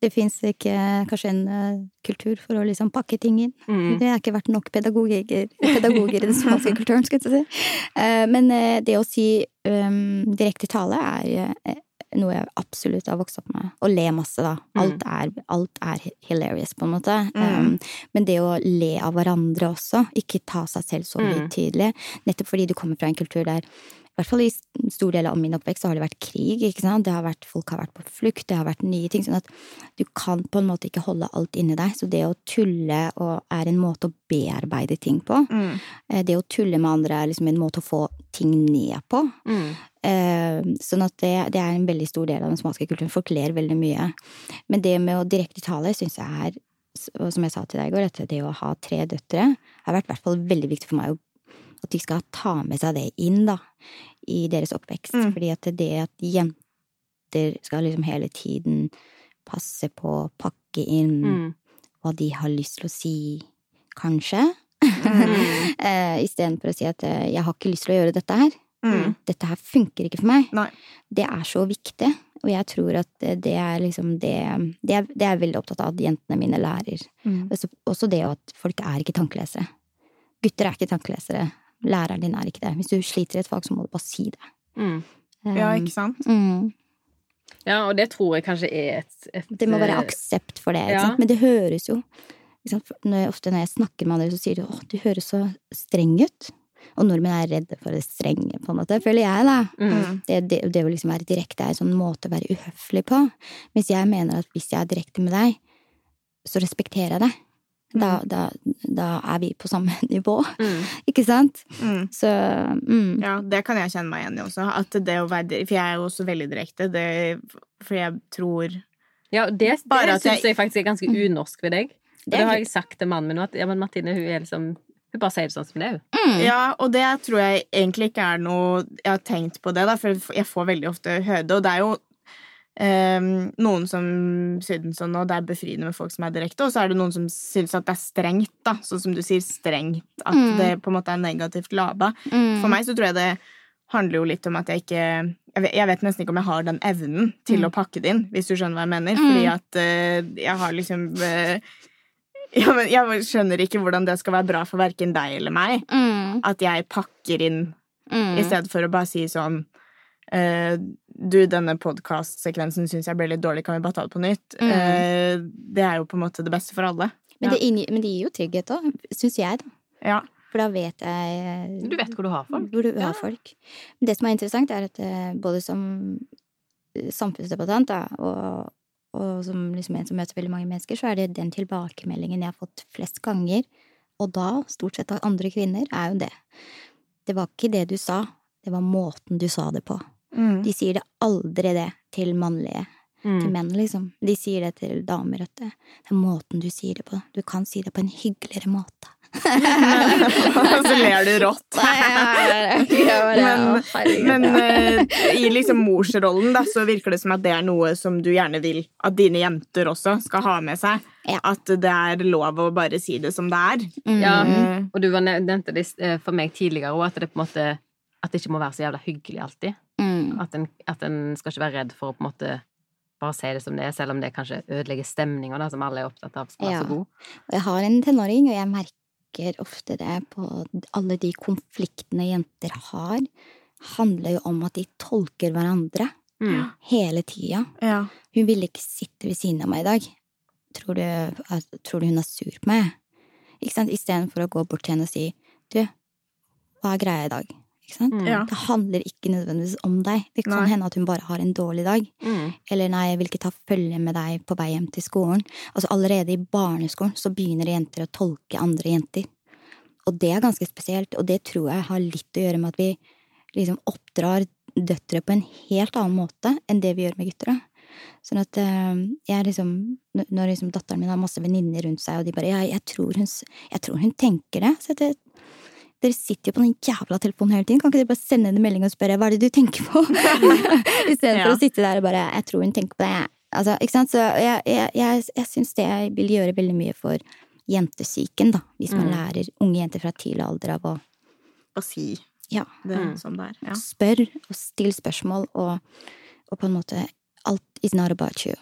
Det fins ikke kanskje en eh, kultur for å liksom pakke ting inn. Mm. Det har ikke vært nok pedagoger, pedagoger i den spanske kulturen, skulle jeg si. Eh, Men eh, det å si um, direkte tale er noe jeg absolutt har vokst opp med. Og le masse, da. Alt er, alt er hilarious, på en måte. Um, men det å le av hverandre også, ikke ta seg selv så Mm. høytidelig. Nettopp fordi du kommer fra en kultur der i hvert fall i stor del av min oppvekst så har det vært krig, ikke sant. Det har vært, folk har vært på flukt, det har vært nye ting. Sånn at du kan på en måte ikke holde alt inni deg. Så det å tulle og er en måte å bearbeide ting på. Mm. Eh, Det å tulle med andre er liksom en måte å få ting ned på. Mm. Eh, Sånn at det, det er en veldig stor del av den somaliske kulturen. Folk ler veldig mye. Men det med å direkte tale syns jeg er, og som jeg sa til deg i går, dette det å ha tre døtre har vært i hvert fall veldig viktig for meg å- at de skal ta med seg det inn, da, i deres oppvekst. Mm. Fordi at det at jenter skal liksom hele tiden passe på å pakke inn Mm. hva de har lyst til å si, kanskje. Mm. <laughs> eh, Istedenfor å si at eh, 'jeg har ikke lyst til å gjøre dette her'. Mm. Dette her funker ikke for meg. Nei. Det er så viktig. Og jeg tror at det det er liksom det Det er, det er jeg veldig opptatt av at jentene mine lærer. Mm. Også, også det at folk er ikke tankelesere. Gutter er ikke tankelesere. Læreren din er ikke det. Hvis du sliter i et fag, så må du bare si det. Mm. Ja, Um, ikke sant? mm. Ja, og det tror jeg kanskje er et, et Det må være eh, aksept for det. Ikke ja. sant? Men det høres jo ikke sant? For Når, Ofte når jeg snakker med andre, så sier de åh, du høres så streng ut'. Og nordmenn er redde for det strenge, på en måte, føler jeg, da. Mm. Det, det, det å liksom være direkte er en sånn måte å være uhøflig på. Mens jeg mener at hvis jeg er direkte med deg, så respekterer jeg det. Da, da, da er vi på samme <laughs> nivå, Mm. ikke sant? Mm. Så mm. Ja, det kan jeg kjenne meg igjen i også. At det å være, for jeg er jo også veldig direkte. Det, for jeg tror Ja, det, det syns jeg- jeg faktisk er ganske unorsk ved deg. Og Det det har jeg sagt til mannen min at ja, men Martine hun er liksom Hun bare sier det sånn som det er. Mm. Ja, og det tror jeg egentlig ikke er noe Jeg har tenkt på det, da, for jeg får veldig ofte høre det. Og det er jo eh, noen som synes sånn, og det er befriende med folk som er direkte, og så er det noen som synes at det er strengt, da. Sånn som du sier, strengt. At Mm. det på en måte er negativt lada. Mm. For meg så tror jeg det handler jo litt om at jeg ikke Jeg vet, jeg vet nesten ikke om jeg har den evnen til å pakke det inn, hvis du skjønner hva jeg mener. Fordi Mm. at uh, jeg har liksom uh, <laughs> ja, men Jeg skjønner ikke hvordan det skal være bra for verken deg eller meg. Mm. At jeg pakker inn Mm. i stedet for å bare si sånn Du, denne podkastsekvensen syns jeg ble litt dårlig, kan vi bare ta det på nytt? Mm. Eh, det er jo på en måte det beste for alle. Men, det inngir, men det gir jo trygghet òg, syns jeg, da. Ja. For da vet jeg Du vet hvor du har folk. Hvor du Ja. har folk. Det som er interessant, er at eh, både som eh, samfunnsdebattant da, og, og som liksom en som møter veldig mange mennesker, så er det den tilbakemeldingen jeg har fått flest ganger, og da stort sett av andre kvinner, er jo det. Det var ikke det du sa, det var måten du sa det på. Mm. De sier det aldri det til mannlige, til Mm. menn, liksom. De sier det til damer, at det det er måten du sier det på. Du kan si det på en hyggeligere måte. Og <laughs> så ler du rått. Men, men eh, i liksom morsrollen da, så virker det som at det er noe som du gjerne vil at dine jenter også skal ha med seg. Ja. At det er lov å bare si det som det er. Mm. Ja, Eh, og du nevnte det eh, for meg tidligere òg, at det på en måte At det ikke må være så jævla hyggelig alltid. Mm. At en, at en skal ikke være redd for å på en måte bare si det som det er, selv om det kanskje ødelegger stemninga, som alle er opptatt av skal være Ja. så god. Og jeg har en tenåring, og jeg merker ofte det på alle de konfliktene jenter har, handler jo om at de tolker hverandre Mm. hele tida. ja. Hun ville ikke sitte ved siden av meg i dag. Tror du, tror du hun er sur på meg? Ikke sant? Istedenfor å gå bort til henne og si du, hva er greia i dag? Ikke sant? Mm. Ja. Det handler ikke nødvendigvis om deg. Det kan Nei. hende at hun bare har en dårlig dag. Mm. Eller nei, jeg vil ikke ta følge med deg på vei hjem til skolen. Altså allerede i barneskolen så begynner jenter å tolke andre jenter. Og det er ganske spesielt, og det tror jeg har litt å gjøre med at vi liksom oppdrar døtre på en helt annen måte enn det vi gjør med gutter. Sånn at eh, jeg liksom Når liksom datteren min har masse venninner rundt seg, og de bare ja, jeg, tror hun, 'Jeg tror hun tenker det', så det, dere sitter jo på den jævla telefonen hele tiden. Kan ikke dere bare sende henne en melding og spørre 'hva er det du tenker på'? <laughs> Istedenfor Ja. å sitte der og bare 'jeg tror hun tenker på det'. Altså, ikke sant? Så jeg, jeg, jeg, jeg syns det vil gjøre veldig mye for jentesyken, da. Hvis man Mm. lærer unge jenter fra tidlig alder av å Å si ja, det Mm. som det er. Ja. spør og still spørsmål, og, og på en måte Alt is not about you.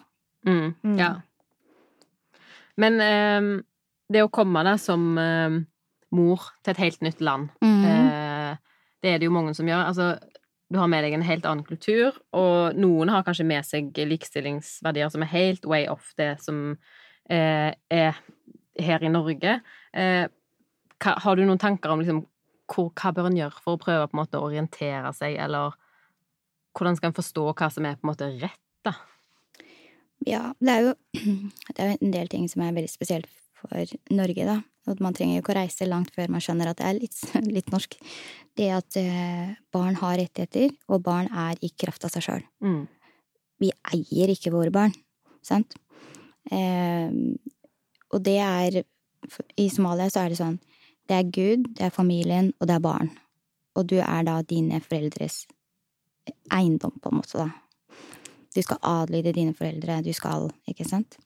Mm. Mm. Ja. Men um, det å komme deg som eh, mor til et helt nytt land, Mm. eh, det er det jo mange som gjør. Altså, du har med deg en helt annen kultur, og noen har kanskje med seg likestillingsverdier som er helt way off det som eh, er her i Norge. Eh, har du noen tanker om liksom, hvor, hva bør en gjøre for å prøve på en måte å orientere seg, eller hvordan skal en forstå hva som er på en måte rett, da? Ja, det er jo <clears throat> det er en del ting som er veldig spesielt for Norge, da. At man trenger jo ikke å reise langt før man skjønner at det er litt, <laughs> litt norsk. Det at eh, barn har rettigheter, og barn er i kraft av seg sjøl. Mm. Vi eier ikke våre barn, sant? Eh, og det er I Somalia så er det sånn Det er Gud, det er familien, og det er barn. Og du er da dine foreldres eiendom, på en måte, da. Du skal adlyde dine foreldre, du skal Ikke sant?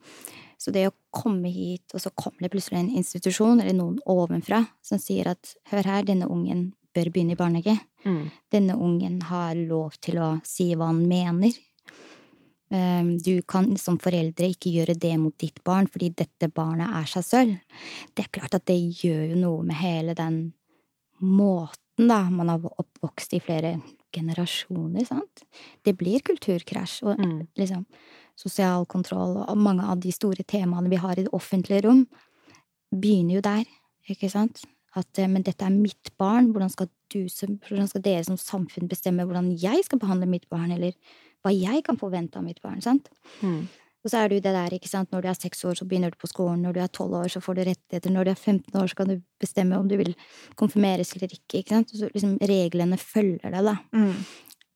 Så det å komme hit, og så kommer det plutselig en institusjon eller noen ovenfra som sier at hør her, denne ungen bør begynne i barnehage. Mm. Denne ungen har lov til å si hva han mener. Ehm, Du kan som foreldre ikke gjøre det mot ditt barn fordi dette barnet er seg selv. Det er klart at det gjør jo noe med hele den måten da man har oppvokst i flere generasjoner, sant. Det blir kulturkrasj og Mm. liksom sosial kontroll og mange av de store temaene vi har i det offentlige rom, begynner jo der, ikke sant? At eh, men dette er mitt barn, hvordan skal, du, hvordan skal dere som samfunn bestemme hvordan jeg skal behandle mitt barn, eller hva jeg kan forvente av mitt barn, sant? Mm. Og så er det jo det der, ikke sant, når du er seks år, så begynner du på skolen, når du er tolv år, så får du rettigheter, når du er 15 år, så kan du bestemme om du vil konfirmeres eller ikke, ikke sant? Så liksom reglene følger deg, da. Mm.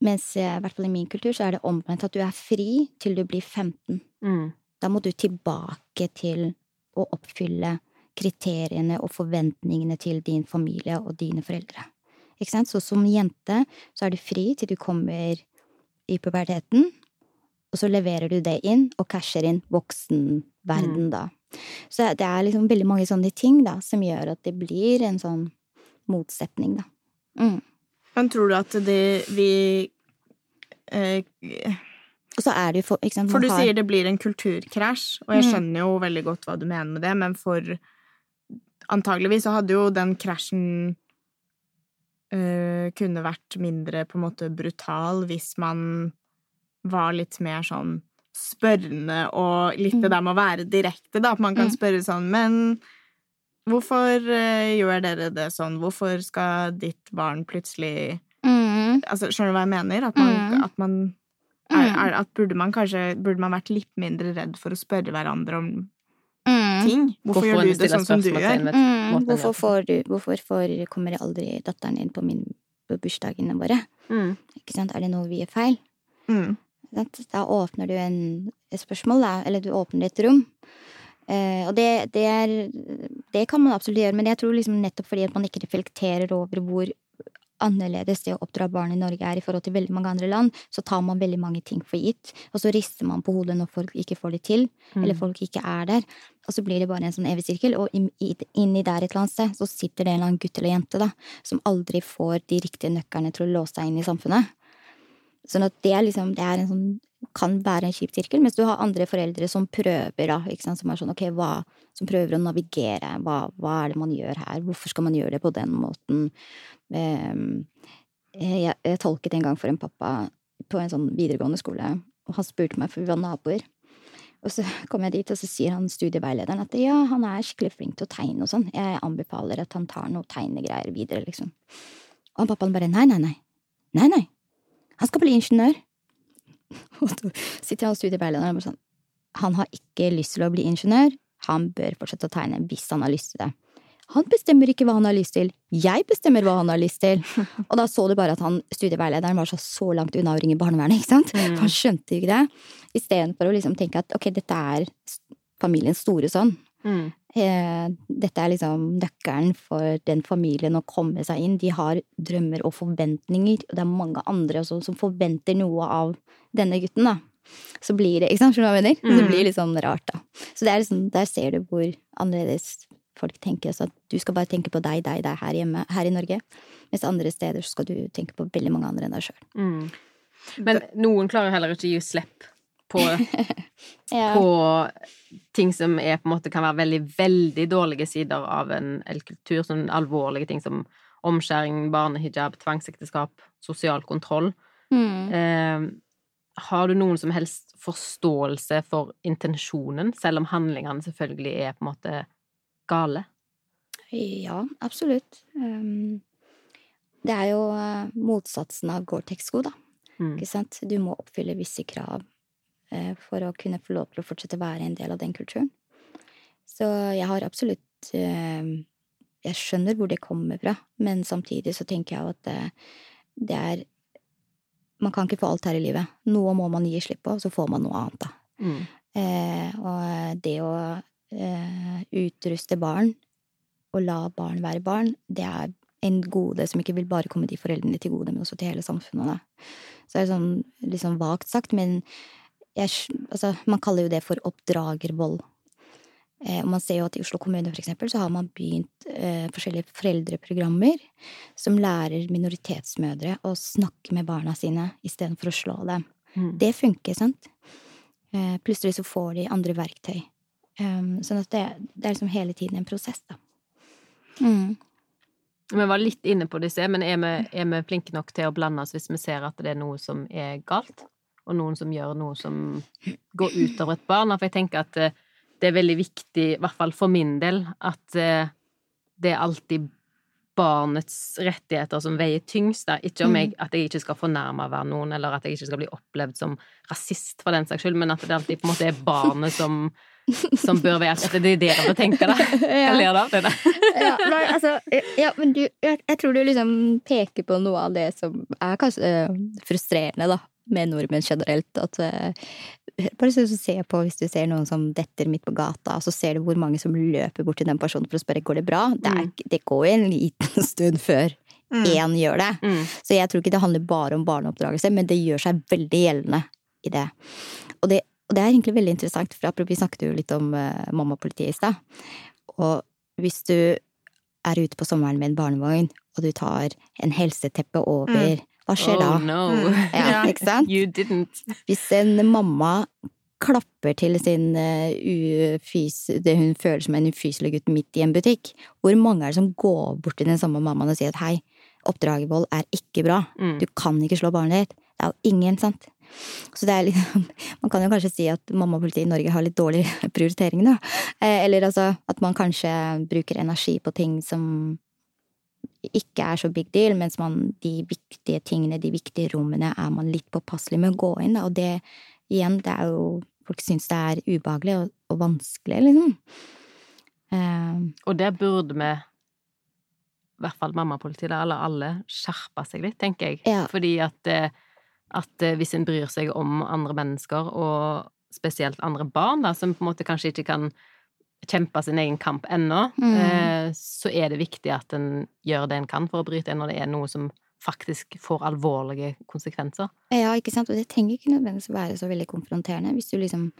Mens eh, i hvert fall i min kultur så er det omvendt, at du er fri til du blir 15. Mm. Da må du tilbake til å oppfylle kriteriene og forventningene til din familie og dine foreldre. Ikke sant? Så som jente så er du fri til du kommer i puberteten, og så leverer du det inn og casher inn voksenverden, da. Så det er liksom veldig mange sånne ting da, som gjør at det blir en sånn motsetning, da. Mm. Men tror du at det vi eh, for, sant, For du har- sier det blir en kulturkrasj, og jeg Mm. skjønner jo veldig godt hva du mener med det, men for antageligvis så hadde jo den krasjen eh, kunne vært mindre på en måte brutal hvis man var litt mer sånn spørrende og litt det Mm. der med å være direkte, da. At man kan Mm. spørre sånn Men hvorfor eh, gjør dere det sånn? Hvorfor skal ditt barn plutselig mm. Altså, skjønner du hva jeg mener? At man, Mm. at man er, Mm. er, at burde man kanskje Burde man vært litt mindre redd for å spørre hverandre om Mm. ting? Hvorfor, gjør du det sånn som du gjør? Mm, hvorfor, får du, hvorfor får, kommer aldri datteren din på, min, på bursdagene våre? Mm. Ikke sant? Er det noe vi gjør feil? Mm. Da åpner du en, et spørsmål, da, eller du åpner et rom. Eh, og det, det, er, det kan man absolutt gjøre, men jeg tror liksom nettopp fordi at man ikke reflekterer over hvor annerledes det å oppdra barn i Norge er i forhold til veldig mange andre land, så tar man veldig mange ting for gitt, og så rister man på hodet når folk ikke får det til, eller Mm. folk ikke er der, og så blir det bare en sånn evig sirkel, og inni der et eller annet sted, så sitter det en eller annen gutt eller jente, da, som aldri får de riktige nøkkerne til å låse seg inn i samfunnet. Sånn at det liksom, det sånn, kan være en kjip sirkel, mens du har andre foreldre som prøver, da, som sånn, okay, hva, som prøver å navigere, hva, hva er det man gjør her, hvorfor skal man gjøre det på den måten? Ehm, jeg, jeg tolket en gang for en pappa på en sånn videregående skole, og han spurte meg, for vi var naboer, og så kom jeg dit, og så sier han studieveilederen at ja, han er skikkelig flink til å tegne og sånn, jeg anbefaler at han tar noe tegnegreier videre, liksom. Og han pappaen bare nei, nei, nei, nei, nei, han skal bli ingeniør. <laughs> Og så sitter han studieveilederen og bare sånn, han har ikke lyst til å bli ingeniør, han bør fortsette å tegne hvis han har lyst til det. Han bestemmer ikke hva han har lyst til, jeg bestemmer hva han har lyst til. <laughs> Og da så du bare at han, studieveilederen var så, så langt unna å ringe barnevernet, ikke sant? Mm. Han skjønte jo ikke det. Istedenfor å liksom tenke at ok, dette er familiens store sønn. Mm. Eh, dette er liksom nøkkelen for den familien å komme seg inn. De har drømmer og forventninger, og det er mange andre også som forventer noe av denne gutten, da. Så blir det, ikke sant, skjønner du hva jeg mener? Så det Mm. blir litt sånn rart, da. Så det er liksom, der ser du hvor annerledes folk tenker. Så at du skal bare tenke på deg, deg, deg her hjemme, her i Norge. Mens andre steder så skal du tenke på veldig mange andre enn deg sjøl. Mm. Men noen klarer heller ikke å gi slipp på, <laughs> Ja. på ting som er på en måte kan være veldig, veldig dårlige sider av en, en kultur. Sånn alvorlige ting som omskjæring, barnehijab, tvangsekteskap, sosial kontroll. Mm. Eh, har du noen som helst forståelse for intensjonen, selv om handlingene selvfølgelig er på en måte gale? Ja, absolutt. Um, det er jo eh, motsatsen av Gore-Tex-sko, da. Mm. Ikke sant? Du må oppfylle visse krav for å kunne få lov til å fortsette å være en del av den kulturen. Så jeg har absolutt eh, Jeg skjønner hvor det kommer fra, men samtidig så tenker jeg at det, det er Man kan ikke få alt her i livet. Noe må man gi slipp på, så får man noe annet, da. Mm. Eh, og det å eh, utruste barn, og la barn være barn, det er en gode som ikke vil bare komme de foreldrene til gode, men også til hele samfunnet. Da. Så det er sånn litt sånn vagt sagt, men jeg, altså, man kaller jo det for oppdragervold. Eh, og man ser jo at i Oslo kommune for eksempel, så har man begynt eh, forskjellige foreldreprogrammer som lærer minoritetsmødre å snakke med barna sine istedenfor å slå dem. Mm. Det funker, sant? Eh, plutselig så får de andre verktøy. Um, sånn at det, det er liksom hele tiden en prosess, da. Mm. Vi var litt inne på disse, men er vi, er vi flinke nok til å blande oss hvis vi ser at det er noe som er galt, og noen som gjør noe som går utover et barn? For jeg tenker at eh, det er veldig viktig, i hvert fall for min del, at det er alltid barnets rettigheter som veier tyngst, da. Ikke om Mm. jeg, at jeg ikke skal fornærme være noen, eller at jeg ikke skal bli opplevd som rasist for den saks skyld, men at det alltid på en måte er barnet som, som bør være At det er det dere tenker, da. Jeg ler av det, da. ja, nei, altså, ja, men du, jeg, jeg tror du liksom peker på noe av det som er kanskje eh, frustrerende, da, med nordmenn generelt. At eh, Bare så se på hvis du ser noen som detter midt på gata, så ser du hvor mange som løper bort til den personen for å spørre går det bra. Det, er, Mm. det går en liten <laughs> stund før Mm. én gjør det. Mm. Så jeg tror ikke det handler bare om barneoppdragelse, men det gjør seg veldig gjeldende i det. Og det, og det er egentlig veldig interessant, for apropos vi snakket jo litt om uh, mammapolitiet i stad. Og hvis du er ute på sommeren med en barnevogn, og du tar en helseteppe over, hva skjer da? Oh no. Mm. <laughs> Ja, ikke sant? You didn't. Hvis en mamma klapper til sin eh, ufys, det hun føler som en ufyselig gutt midt i en butikk, hvor mange er det som går bort til den samme mammaen og sier at hei, oppdragervold er ikke bra, Mm. du kan ikke slå barnet ditt. Det er jo ingen, sant? Så det er liksom <laughs> Man kan jo kanskje si at mammapolitiet i Norge har litt dårlig <laughs> prioritering, da. Eh, Eller altså at man kanskje bruker energi på ting som ikke er så big deal, mens man de viktige tingene, de viktige rommene, er man litt påpasselig med å gå inn, da. Og det igjen, det er jo Folk syns det er ubehagelig og, og vanskelig, liksom. Uh, Og der burde vi, i hvert fall mammapolitiet, eller alle, skjerpe seg litt, tenker jeg. Ja. Fordi at, eh, at eh, hvis en bryr seg om andre mennesker, og spesielt andre barn, da, som på en måte kanskje ikke kan kjempe sin egen kamp ennå, Mm. eh, så er det viktig at en gjør det en kan for å bryte inn når det er noe som faktisk får alvorlige konsekvenser. Ja, ikke sant, og det trenger ikke nødvendigvis være så veldig konfronterende. Hvis du liksom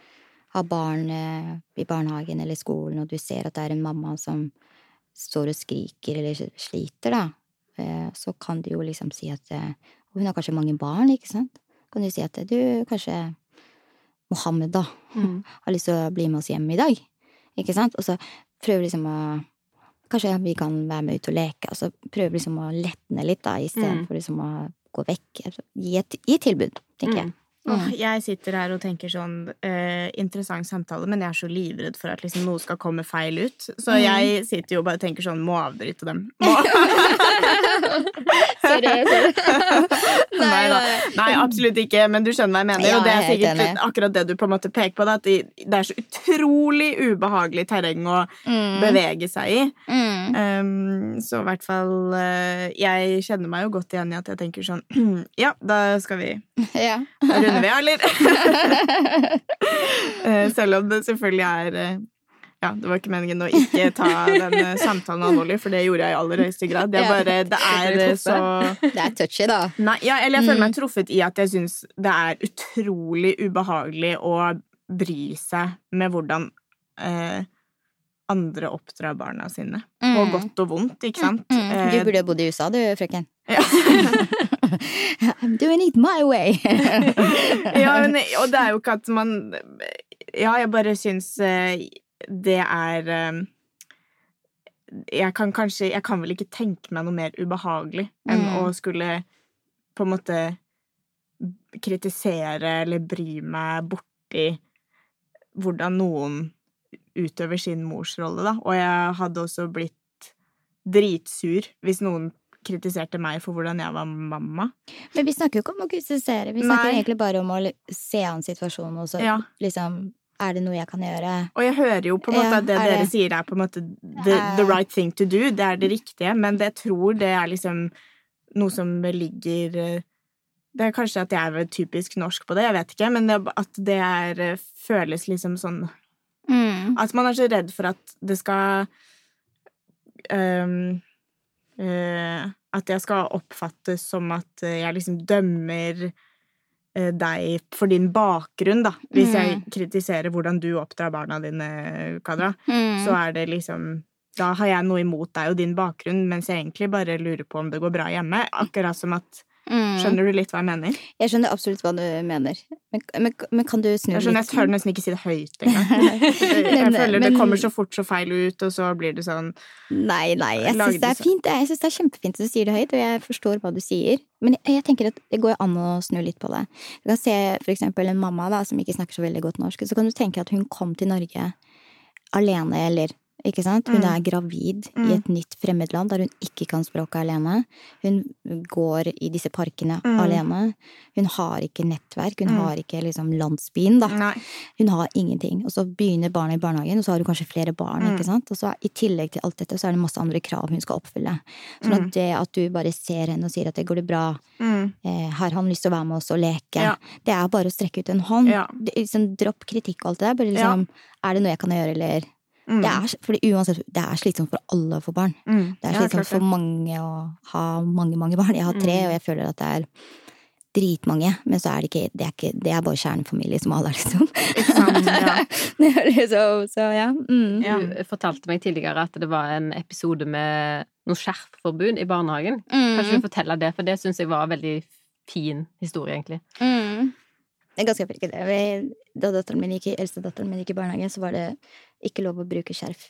har barn eh, i barnehagen eller skolen, og du ser at det er en mamma som står og skriker eller sliter, da, eh, så kan du jo liksom si at Og hun har kanskje mange barn, ikke sant? Kan du si at du, kanskje Mohammed, da, har lyst til å bli med oss hjem i dag. Ikke sant? Og så prøver liksom å Kanskje vi kan være med ut og leke, og så prøver liksom å lette ned litt, da, istedenfor Mm. liksom å gå vekk. Altså, Gi et, gi et tilbud, tenker jeg. Åh, jeg sitter her og tenker sånn eh, Interessant samtale, men jeg er så livredd for at liksom noe skal komme feil ut. Så Mm. jeg sitter jo og bare tenker sånn Må avbryte dem. Må. <laughs> Sorry, sorry. <laughs> Nei da. Nei, absolutt ikke, men du skjønner hva jeg mener. Ja, og det er er sikkert enig. akkurat det du på en måte peker på. Da, at det er så utrolig ubehagelig terreng å Mm. bevege seg i. Mm. Um, så i hvert fall eh, Jeg kjenner meg jo godt igjen i at jeg tenker sånn <clears throat> Ja, da skal vi <laughs> Ja. Da vi eller? <laughs> Eh, Selv om det selvfølgelig er eh, Ja, det var ikke meningen å ikke ta den eh, samtalen alvorlig, for det gjorde jeg i aller høyeste grad. Det er bare Det er så Det er touchy, da. Nei, ja, eller jeg føler Mm. meg truffet i at jeg syns det er utrolig ubehagelig å bry seg med hvordan eh, andre oppdrar barna sine. På Mm. godt og vondt, ikke sant? Mm. Du Eh, burde bodd i USA, du, frøken. <laughs> I'm doing it my way. <laughs> ja, men, og det er jo ikke at man Ja, jeg bare syns eh, det er eh, Jeg kan kanskje Jeg kan vel ikke tenke meg noe mer ubehagelig enn Mm. å skulle på en måte kritisere eller bry meg borti hvordan noen utøver sin morsrolle, da. Og jeg hadde også blitt dritsur hvis noen kritiserte meg for hvordan jeg var mamma. Men vi snakker jo ikke om å kritisere, vi snakker Nei. egentlig bare om å se an situasjonen og så Ja. liksom Er det noe jeg kan gjøre? Og jeg hører jo på en måte Ja, at det er dere det- sier er på en måte the, the right thing to do, det er det riktige, men det jeg tror det er liksom noe som ligger eh, Det er kanskje at jeg er typisk norsk på det, jeg vet ikke, men det, at det er, eh, føles liksom sånn Mm. At man er så redd for at det skal eh, At jeg skal oppfattes som at eh, jeg liksom dømmer eh, deg for din bakgrunn, da. Hvis jeg kritiserer hvordan du oppdrar barna dine, Kadra, Mm. så er det liksom Da har jeg noe imot deg og din bakgrunn, mens jeg egentlig bare lurer på om det går bra hjemme. Akkurat som at Mm. Skjønner du litt hva jeg mener? Jeg skjønner absolutt hva du mener. Men, men, men kan du snu Jeg skjønner, jeg tør nesten ikke si det høyt engang. <laughs> Jeg Men- føler det kommer så fort så feil ut, og så blir det sånn Nei, nei, jeg syns det er fint. Jeg syns det er kjempefint at du sier det høyt, og jeg forstår hva du sier. Men jeg, jeg tenker at det går an å snu litt på det. Du kan se for eksempel en mamma da, som ikke snakker så veldig godt norsk, så kan du tenke at hun kom til Norge alene, eller Ikke sant? Hun Mm. er gravid Mm. i et nytt fremmedland der hun ikke kan språket alene. Hun går i disse parkene Mm. alene. Hun har ikke nettverk, hun Mm. har ikke liksom landsbyen, da. Nei. Hun har ingenting. Og så begynner barna i barnehagen, og så har hun kanskje flere barn. Mm. ikke sant? Og så i tillegg til alt dette, så er det masse andre krav hun skal oppfylle. Sånn Mm. at det at du bare ser henne og sier at det går det bra, Mm. eh, har han lyst til å være med oss og leke, Ja. det er bare å strekke ut en hånd. Ja. Liksom, dropp kritikk og alt det der. Bare liksom, er det noe jeg kan gjøre, eller Mm. det er, fordi uansett, det er slitsomt for alle å få barn. Mm. Det er Ja, slitsomt klart for mange å ha mange, mange barn. Jeg har tre, Mm. og jeg føler at det er dritmange. Men så er det ikke Det er, ikke, det er bare kjernefamilie som alle er, liksom. Sant? <laughs> Ja. Det liksom, så ja. Mm. Ja. Du fortalte meg tidligere at det var en episode med noe skjerfforbud i barnehagen. Mm. Kanskje du forteller det, for det syns jeg var en veldig fin historie, egentlig. Mm. Det er ganske det. Da datteren min gikk eldste datteren min gikk i barnehagen, så var det ikke lov å bruke skjerf.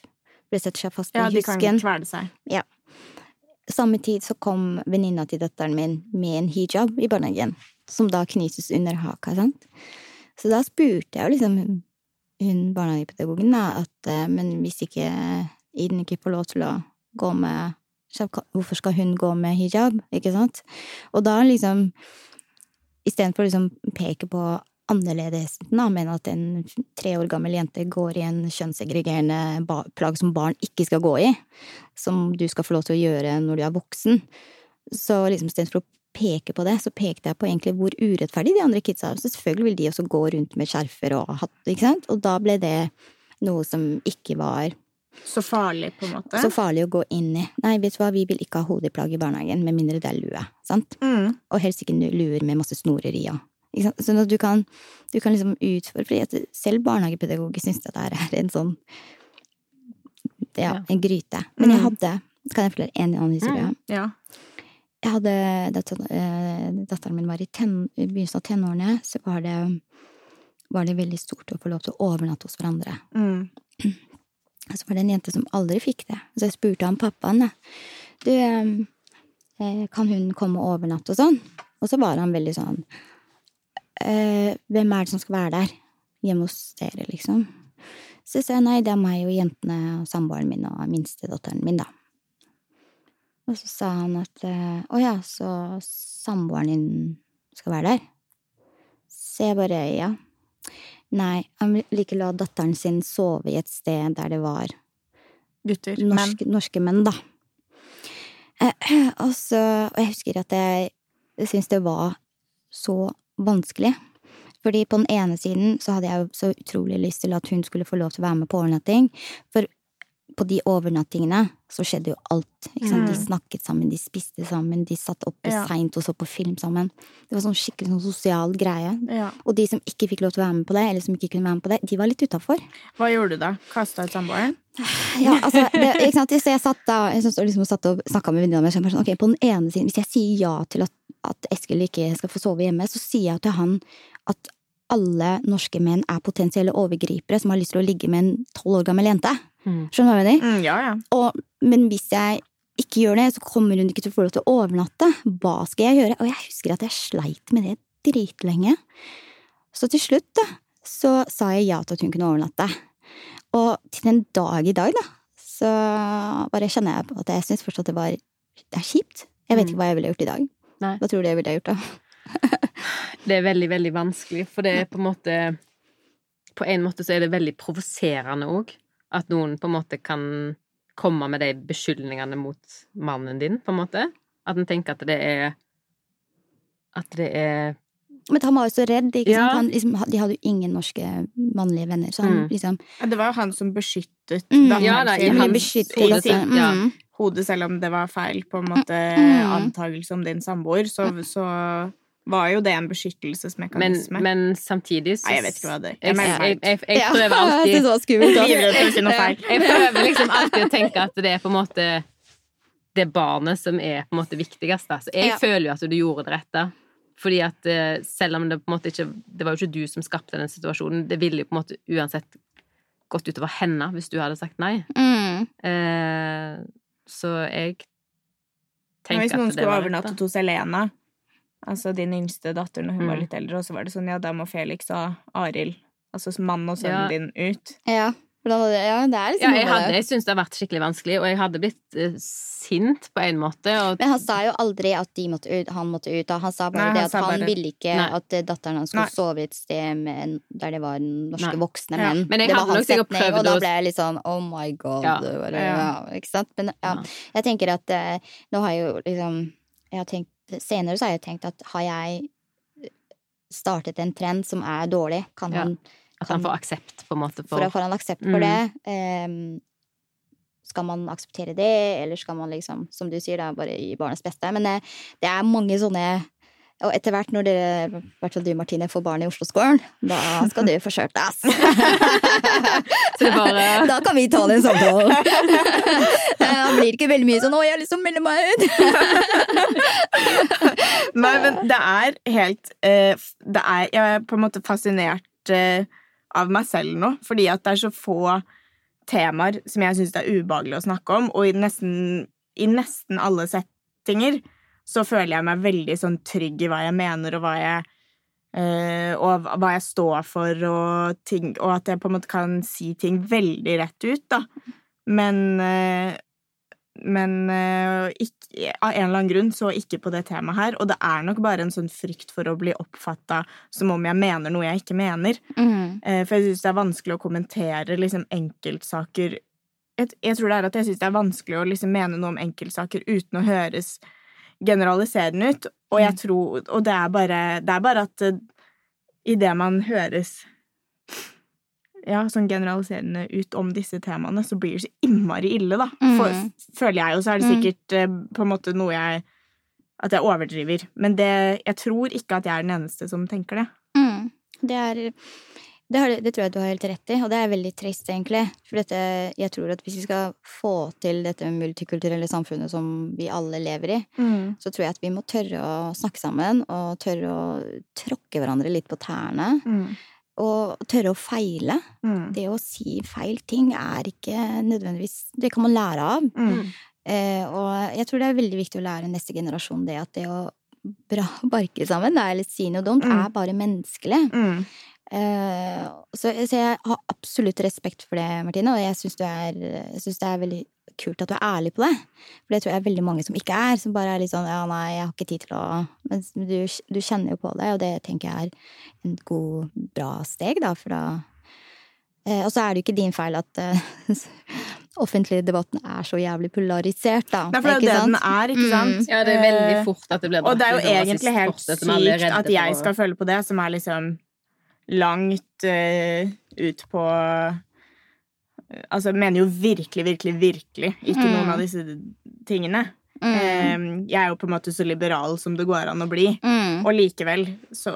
Ble setter seg fast i ja, de kan husken. kvele seg. Samme tid så kom venninna til datteren min med en hijab i barnehagen, som da knytes under haka, sant. Så da spurte jeg jo liksom hun barnehagepedagogen da, at eh, men hvis ikke Iden ikke får lov til å gå med hvorfor skal hun gå med hijab, ikke sant? Og da liksom, istedenfor å liksom peke på annerledesheten, men at en tre år gammel jente går i en kjønnssegregerende plagg som barn ikke skal gå i, som du skal få lov til å gjøre når du er voksen. Så liksom istedenfor å peke på det, så pekte jeg på egentlig hvor urettferdig de andre kidsa er. Så selvfølgelig vil de også gå rundt med skjerfer og hatt, ikke sant? Og da ble det noe som ikke var Så farlig, på en måte. så farlig å gå inn i. Nei, vet du hva, vi vil ikke ha hodeplagg i barnehagen, med mindre det er lue, sant? Mm. Og helst ikke luer med masse snorer i, ja. Sånn at du kan, du kan liksom utfordre, selv barnehagepedagoger syns at det er en sånn ja, en gryte. Men jeg Mm. hadde, kan jeg fortelle en annen historie? Mm. Ja. Jeg hadde, eh, datteren min var i, ten, i begynnelsen av tenårene, så var det, var det veldig stort å få lov til å overnatte hos hverandre. Mm. <clears throat> Og så var det en jente som aldri fikk det. Så jeg spurte han pappaen, da. Du, eh, eh, kan hun komme og overnatte og sånn? Og så var han veldig sånn eh, Hvem er det som skal være der? Hjemme hos dere, liksom? Så sa jeg nei, det er meg og jentene og samboeren min og minstedatteren min, da. Og så sa han at eh, å ja, så samboeren din skal være der? Så jeg bare ja. Nei, han ville ikke la datteren sin sove i et sted der det var Gutter. norske, norske menn, da. Eh, <clears throat> og så Og jeg husker at jeg syntes det var så vanskelig. Fordi på den ene siden så hadde jeg jo så utrolig lyst til at hun skulle få lov til å være med på overnatting. For på de overnattingene så skjedde jo alt. Sant? De Mm. snakket sammen, de spiste sammen, de satt oppe Ja. seint og så på film sammen. Det var sånn skikkelig sånn sosial greie. Ja. Og de som ikke fikk lov til å være med på det, eller som ikke kunne være med på det, de var litt utafor. Hva gjorde du da? Kasta ut samboeren? <sighs> Ja, altså, det, ikke sant? Så jeg satt da jeg synes, liksom satt og snakka med venninna mi. Sånn, ok, på den ene siden, hvis jeg sier ja til at, at Eskil ikke skal få sove hjemme, så sier jeg til han at alle norske menn er potensielle overgripere som har lyst til å ligge med en tolv år gammel jente. Mm. Skjønner du hva jeg mener? Mm, ja, ja. Og, men hvis jeg ikke gjør det, så kommer hun ikke til å få lov til å overnatte. Hva skal jeg gjøre? Og jeg husker at jeg sleit med det dritlenge. Så til slutt, da, så sa jeg ja til at hun kunne overnatte. Og til den dag i dag, da, så bare kjenner jeg på at jeg syns fortsatt det var Det er kjipt. Jeg vet Mm. ikke hva jeg ville gjort i dag. Nei. Hva tror du jeg ville gjort da? <laughs> Det er veldig, veldig vanskelig, for det er på en måte På en måte så er det veldig provoserende òg. At noen på en måte kan komme med de beskyldningene mot mannen din, på en måte. At en tenker at det er At det er Men han var jo så redd, ikke Ja. sant? Han, liksom, de hadde jo ingen norske mannlige venner, så han Mm. liksom Ja, Det var jo han som beskyttet Mm. Ja, da, i hans beskytte hode, datteren. ja. Mm. hodet, selv om det var feil på en måte Mm. antagelse om din samboer, så, så var jo det en beskyttelsesmekanisme. men samtidig så Nei, jeg vet ikke hva det er. Jeg Jeg, jeg, jeg, prøver <laughs> alltid. <laughs> Jeg prøver liksom alltid å tenke at det er på en måte det barnet som er på en måte viktigst. Så jeg Ja. føler jo at du gjorde det rette. Fordi at eh, selv om det på en måte ikke Det var jo ikke du som skapte den situasjonen. Det ville jo på en måte uansett gått utover henne hvis du hadde sagt nei. Mm. Eh, så jeg tenker at det var rett. Hvis noen overnattet da. hos Elena, altså din yngste datter når hun var Mm. litt eldre, og så var det sånn ja, da må Felix og Arild, altså mann og sønnen Ja. din, ut. Ja. Det? Ja, det er Ja, liksom jeg, noe med hadde, jeg syns det har vært skikkelig vanskelig, og jeg hadde blitt uh, sint på en måte. Og, Men han sa jo aldri at de måtte ut, han måtte ut. Han sa bare Nei, det han at han bare- ville ikke Nei. at eh, datteren hans skulle Nei. sove i et sted med, der det var norske Nei. voksne Ja. menn. Men jeg det var hans sikkert setning, og da ble jeg litt sånn oh my god. Ja. Bare, Ja. ja, ikke sant? Men ja, Ja. jeg tenker at uh, nå har jeg jo liksom jeg har tenkt, Senere så har jeg tenkt at har jeg startet en trend som er dårlig, kan Ja. han at han får aksept, på en måte. for For, få en aksept Mm. det. Um, skal man akseptere det, eller skal man liksom, som du sier, da, bare gi barnets beste? Men det, det er mange sånne Og etter hvert, når dere, i hvert fall du Martine, får barn i Oslo-skolen, da skal du få kjørt ass! <laughs> så det bare Da kan vi ta den samtalen! <laughs> Det blir ikke veldig mye sånn 'Å, jeg har lyst til å melde meg ut'. <laughs> Nei, men det er helt eh, det er, Jeg er på en måte fascinert eh, av meg selv nå, fordi at det er så få temaer som jeg syns det er ubehagelig å snakke om, og i nesten, i nesten alle settinger så føler jeg meg veldig sånn trygg i hva jeg mener, og hva jeg eh, og hva jeg står for, og, ting, og at jeg på en måte kan si ting veldig rett ut, da. Men eh, men eh, ikke, av en eller annen grunn så ikke på det temaet her. Og det er nok bare en sånn frykt for å bli oppfatta som om jeg mener noe jeg ikke mener. Mm. For jeg syns det er vanskelig å kommentere liksom enkeltsaker jeg, jeg tror det er at jeg syns det er vanskelig å liksom mene noe om enkeltsaker uten å høres generaliserende ut. Og jeg tror Og det er bare, det er bare at uh, idet man høres ja, sånn generaliserende ut om disse temaene, så blir det så innmari ille, da. For, Mm. føler jeg, og så er det Mm. sikkert eh, på en måte noe jeg At jeg overdriver. Men det, jeg tror ikke at jeg er den eneste som tenker det. Mm. Det er det, har, det tror jeg du har helt rett i, og det er veldig trist, egentlig. For dette, jeg tror at hvis vi skal få til dette multikulturelle samfunnet som vi alle lever i, så tror jeg at vi må tørre å snakke sammen, og tørre å tråkke hverandre litt på tærne. Mm. Og tørre å feile. Mm. Det å si feil ting er ikke nødvendigvis Det kan man lære av. Mm. Eh, og jeg tror det er veldig viktig å lære neste generasjon det at det å bra, <laughs> barke sammen, det er litt si noe dumt, Mm. er bare menneskelig. Eh, så, så jeg har absolutt respekt for det, Martine, og jeg syns det er veldig kult at du er ærlig på det. For det tror jeg er veldig mange som ikke er, som bare er litt sånn ja, nei, jeg har ikke tid til å Men du, du kjenner jo på det, og det tenker jeg er en god, bra steg, da, for da eh, Og så er det jo ikke din feil at eh, <laughs> offentlig debatten er så jævlig polarisert, da. Nei, for det er jo det sant? den er, ikke Mm. Ja, det er veldig Eh, fort at det blir Og det er jo egentlig helt sykt at jeg skal føle på det, som er liksom langt uh, ut på Altså, mener jo virkelig, virkelig, virkelig ikke Mm. noen av disse tingene. Mm. Eh, jeg er jo på en måte så liberal som det går an å bli. Mm. Og likevel så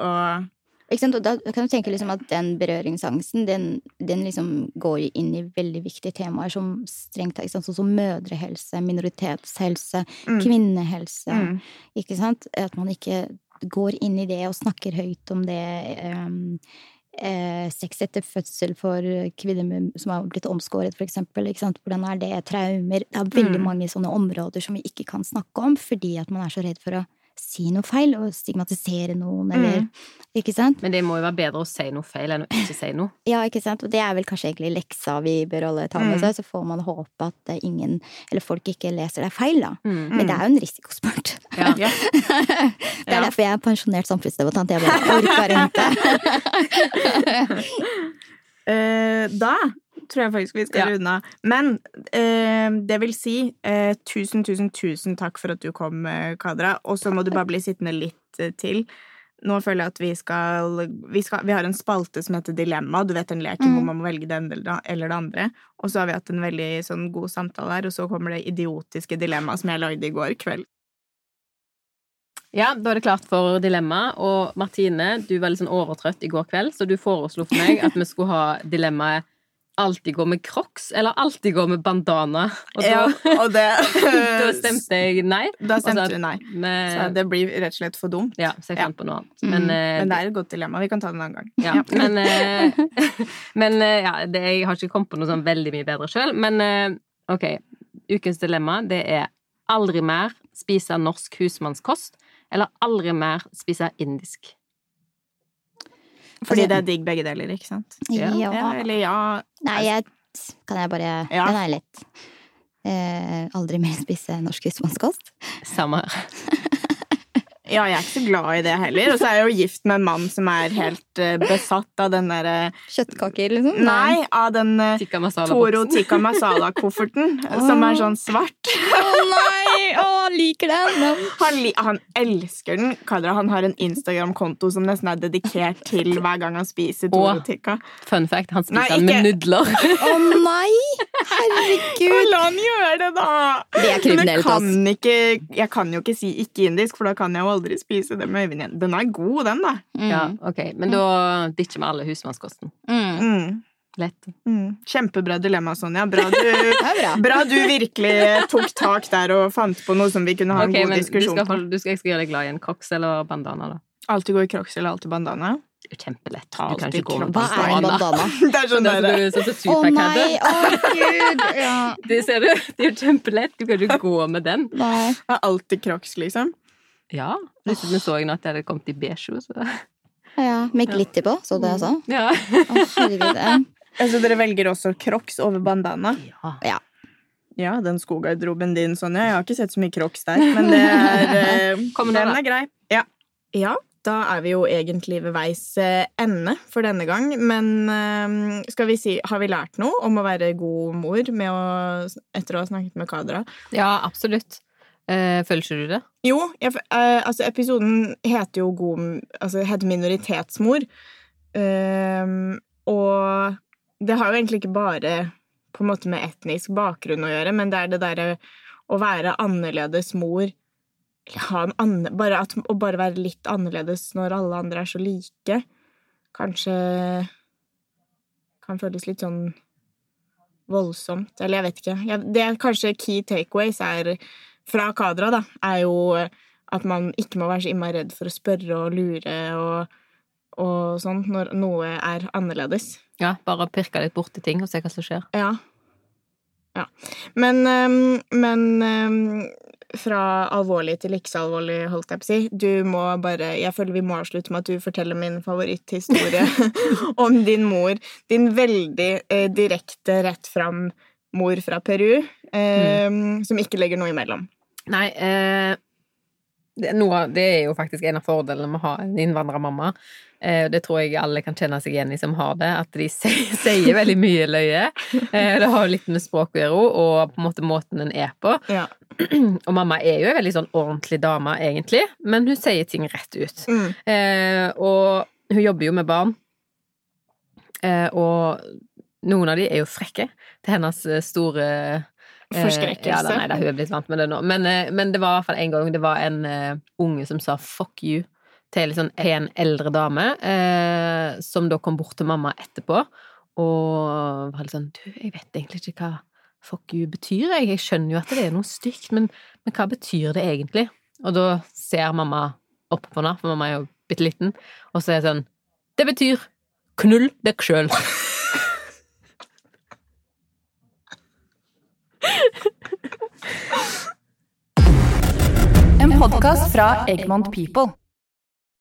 Ikke sant? Og da kan du tenke liksom at den berøringsangsten, den, den liksom går inn i veldig viktige temaer som strengt sånn som mødrehelse, minoritetshelse, Mm. kvinnehelse. mm. Ikke sant? At man ikke går inn i det og snakker høyt om det. Um, eh, sex etter fødsel for kvinner som har blitt omskåret, for eksempel. Ikke sant? Hvordan er det? Traumer. Det er veldig Mm. mange sånne områder som vi ikke kan snakke om fordi at man er så redd for å si noe feil og stigmatisere noen, eller Mm. Ikke sant? Men det må jo være bedre å si noe feil enn å ikke si noe. Ja, ikke sant? Og det er vel kanskje egentlig leksa vi bør alle ta med Mm. seg, så får man håpe at eh, ingen, eller folk ikke leser deg feil, da. Mm. Men det er jo en risikosport. Ja. <laughs> Ja. Det er Ja. derfor jeg er pensjonert samfunnsdebattant. Jeg bare orker ikke. <laughs> <laughs> Eh, da tror jeg faktisk vi skal Ja. runde av. Men eh, det vil si eh, tusen, tusen, tusen takk for at du kom, eh, Kadra. Og så må du bare bli sittende litt eh, til. Nå føler jeg at vi skal, vi skal Vi har en spalte som heter Dilemma. Du vet den leken Mm. hvor man må velge det ene eller det andre. Og så har vi hatt en veldig sånn, god samtale her, og så kommer det idiotiske dilemmaet som jeg lagde i går kveld. Ja, da er det klart for dilemma. Og Martine, du var litt sånn overtrøtt i går kveld, så du foreslo for meg at vi skulle ha dilemmaet alltid gå med crocs eller alltid gå med bandana. Og da, Ja, og det <laughs> da stemte jeg nei. Da stemte du nei. Med, Så det blir rett og slett for dumt. ja, så jeg Ja. på noe annet. Mm. Men, eh, Men det er et godt dilemma. Vi kan ta det en annen gang. Ja, men, eh, <laughs> men eh, ja, det, jeg har ikke kommet på noe sånn veldig mye bedre sjøl. Men ok, ukens dilemma det er aldri mer spise norsk husmannskost eller aldri mer spise indisk. Fordi Altså- det er digg begge deler, ikke sant? Ja. Ja, eller ja Nei, jeg. Kan jeg bare Ja. Den er lett. Eh, aldri mer spise norsk husmannskost. Samme her. <laughs> Ja, jeg er ikke så glad i det heller. Og så er jeg jo gift med en mann som er helt eh, besatt av den derre Kjøttkaker, liksom? Nei, av den uh, Tikka masala Toro tikka masala-kofferten som er sånn svart. Å nei! Å, liker den! Han, li han elsker den. Kadra han har en Instagram-konto som nesten er dedikert til hver gang han spiser Toro tikka. Fun fact, han spiser Nei, den med nudler. Å nei! Herregud! La han gjøre det, da! Det er kriminelt, altså. jeg kan jo ikke si ikke indisk, for da kan jeg jo aldri spise det med øynene igjen. Den er god, den, da. Ja, ok, Men da ditcher vi alle husmannskosten. Mm. Mm. Lett. Mm. Kjempebra dilemma, Sonja. Bra du, <laughs> bra. bra du virkelig tok tak der og fant på noe som vi kunne ha en god diskusjon på. du skal, jeg skal gjøre deg glad i en crocs eller bandana, da. Alltid gå i crocs eller alltid bandana. Det kjempelett. Du kan alltid ikke gå med Hva er en bandana? Det er sånn Det er der, sånn så oh, nei! å oh, gud! Ja. <laughs> Det ser du. Det er jo kjempelett. Du kan ikke gå med den. Nei. det er alltid crocs, liksom. Ja. Dessuten så jeg nå at det hadde kommet i beige. Så. Ja, med glitter på, så det også? Ja. oh, herregud. ja. <laughs> Altså, dere velger også crocs over bandana. ja. Ja, den skogarderoben din, Sonja. Jeg har ikke sett så mye crocs der, men det er <laughs> eh, Den da. er grei. Ja. ja. Da er vi jo egentlig ved veis eh, ende for denne gang. Men eh, skal vi si, har vi lært noe om å være god mor med å, etter å ha snakket med Kadra? ja, absolutt. Eh, føler du det? Jo, jeg, eh, altså episoden heter jo god, altså heter Minoritetsmor. Eh, og det har jo egentlig ikke bare på en måte med etnisk bakgrunn å gjøre, men det er det derre å være annerledes mor eller ha en anne, bare at, Å bare være litt annerledes når alle andre er så like, kanskje kan føles litt sånn voldsomt. Eller jeg vet ikke. Jeg, det er kanskje key takeaways er fra Kadra, da, er jo at man ikke må være så innmari redd for å spørre og lure og, og sånn når noe er annerledes. Ja, Bare pirke litt borti ting og se hva som skjer. Ja. ja. Men, men fra alvorlig til ikke så alvorlig, holdt jeg på å si. Du må bare Jeg føler vi må avslutte med at du forteller min favoritthistorie <laughs> om din mor. Din veldig eh, direkte, rett fram mor fra Peru, eh, som ikke legger noe imellom. Nei, eh, det, noe, det er jo faktisk en av fordelene med å ha en innvandrermamma. Eh, det tror jeg alle kan kjenne seg igjen i som har det, at de <laughs> sier, sier veldig mye løye. Eh, det har jo litt med språk å gjøre, og på en måte måten en er på. Ja. <clears throat> Og mamma er jo en veldig sånn ordentlig dame, egentlig, men hun sier ting rett ut. Mm. Eh, og hun jobber jo med barn, eh, og noen av de er jo frekke til hennes eh, store eh, Forskrekkelse. Ja, nei, hun er blitt vant med det nå. Men, eh, men det var i hvert fall en gang det var en unge som sa 'fuck you' til en sånn pen eldre dame, eh, som da kom bort til mamma etterpå og var litt sånn 'Du, jeg vet egentlig ikke hva fuck you betyr, jeg. Jeg skjønner jo at det er noe stygt, men, men hva betyr det egentlig?' Og da ser mamma opp på henne, for mamma er jo bitte liten, og så er det sånn 'Det betyr knull deg sjøl'. Podkast fra Egmont People.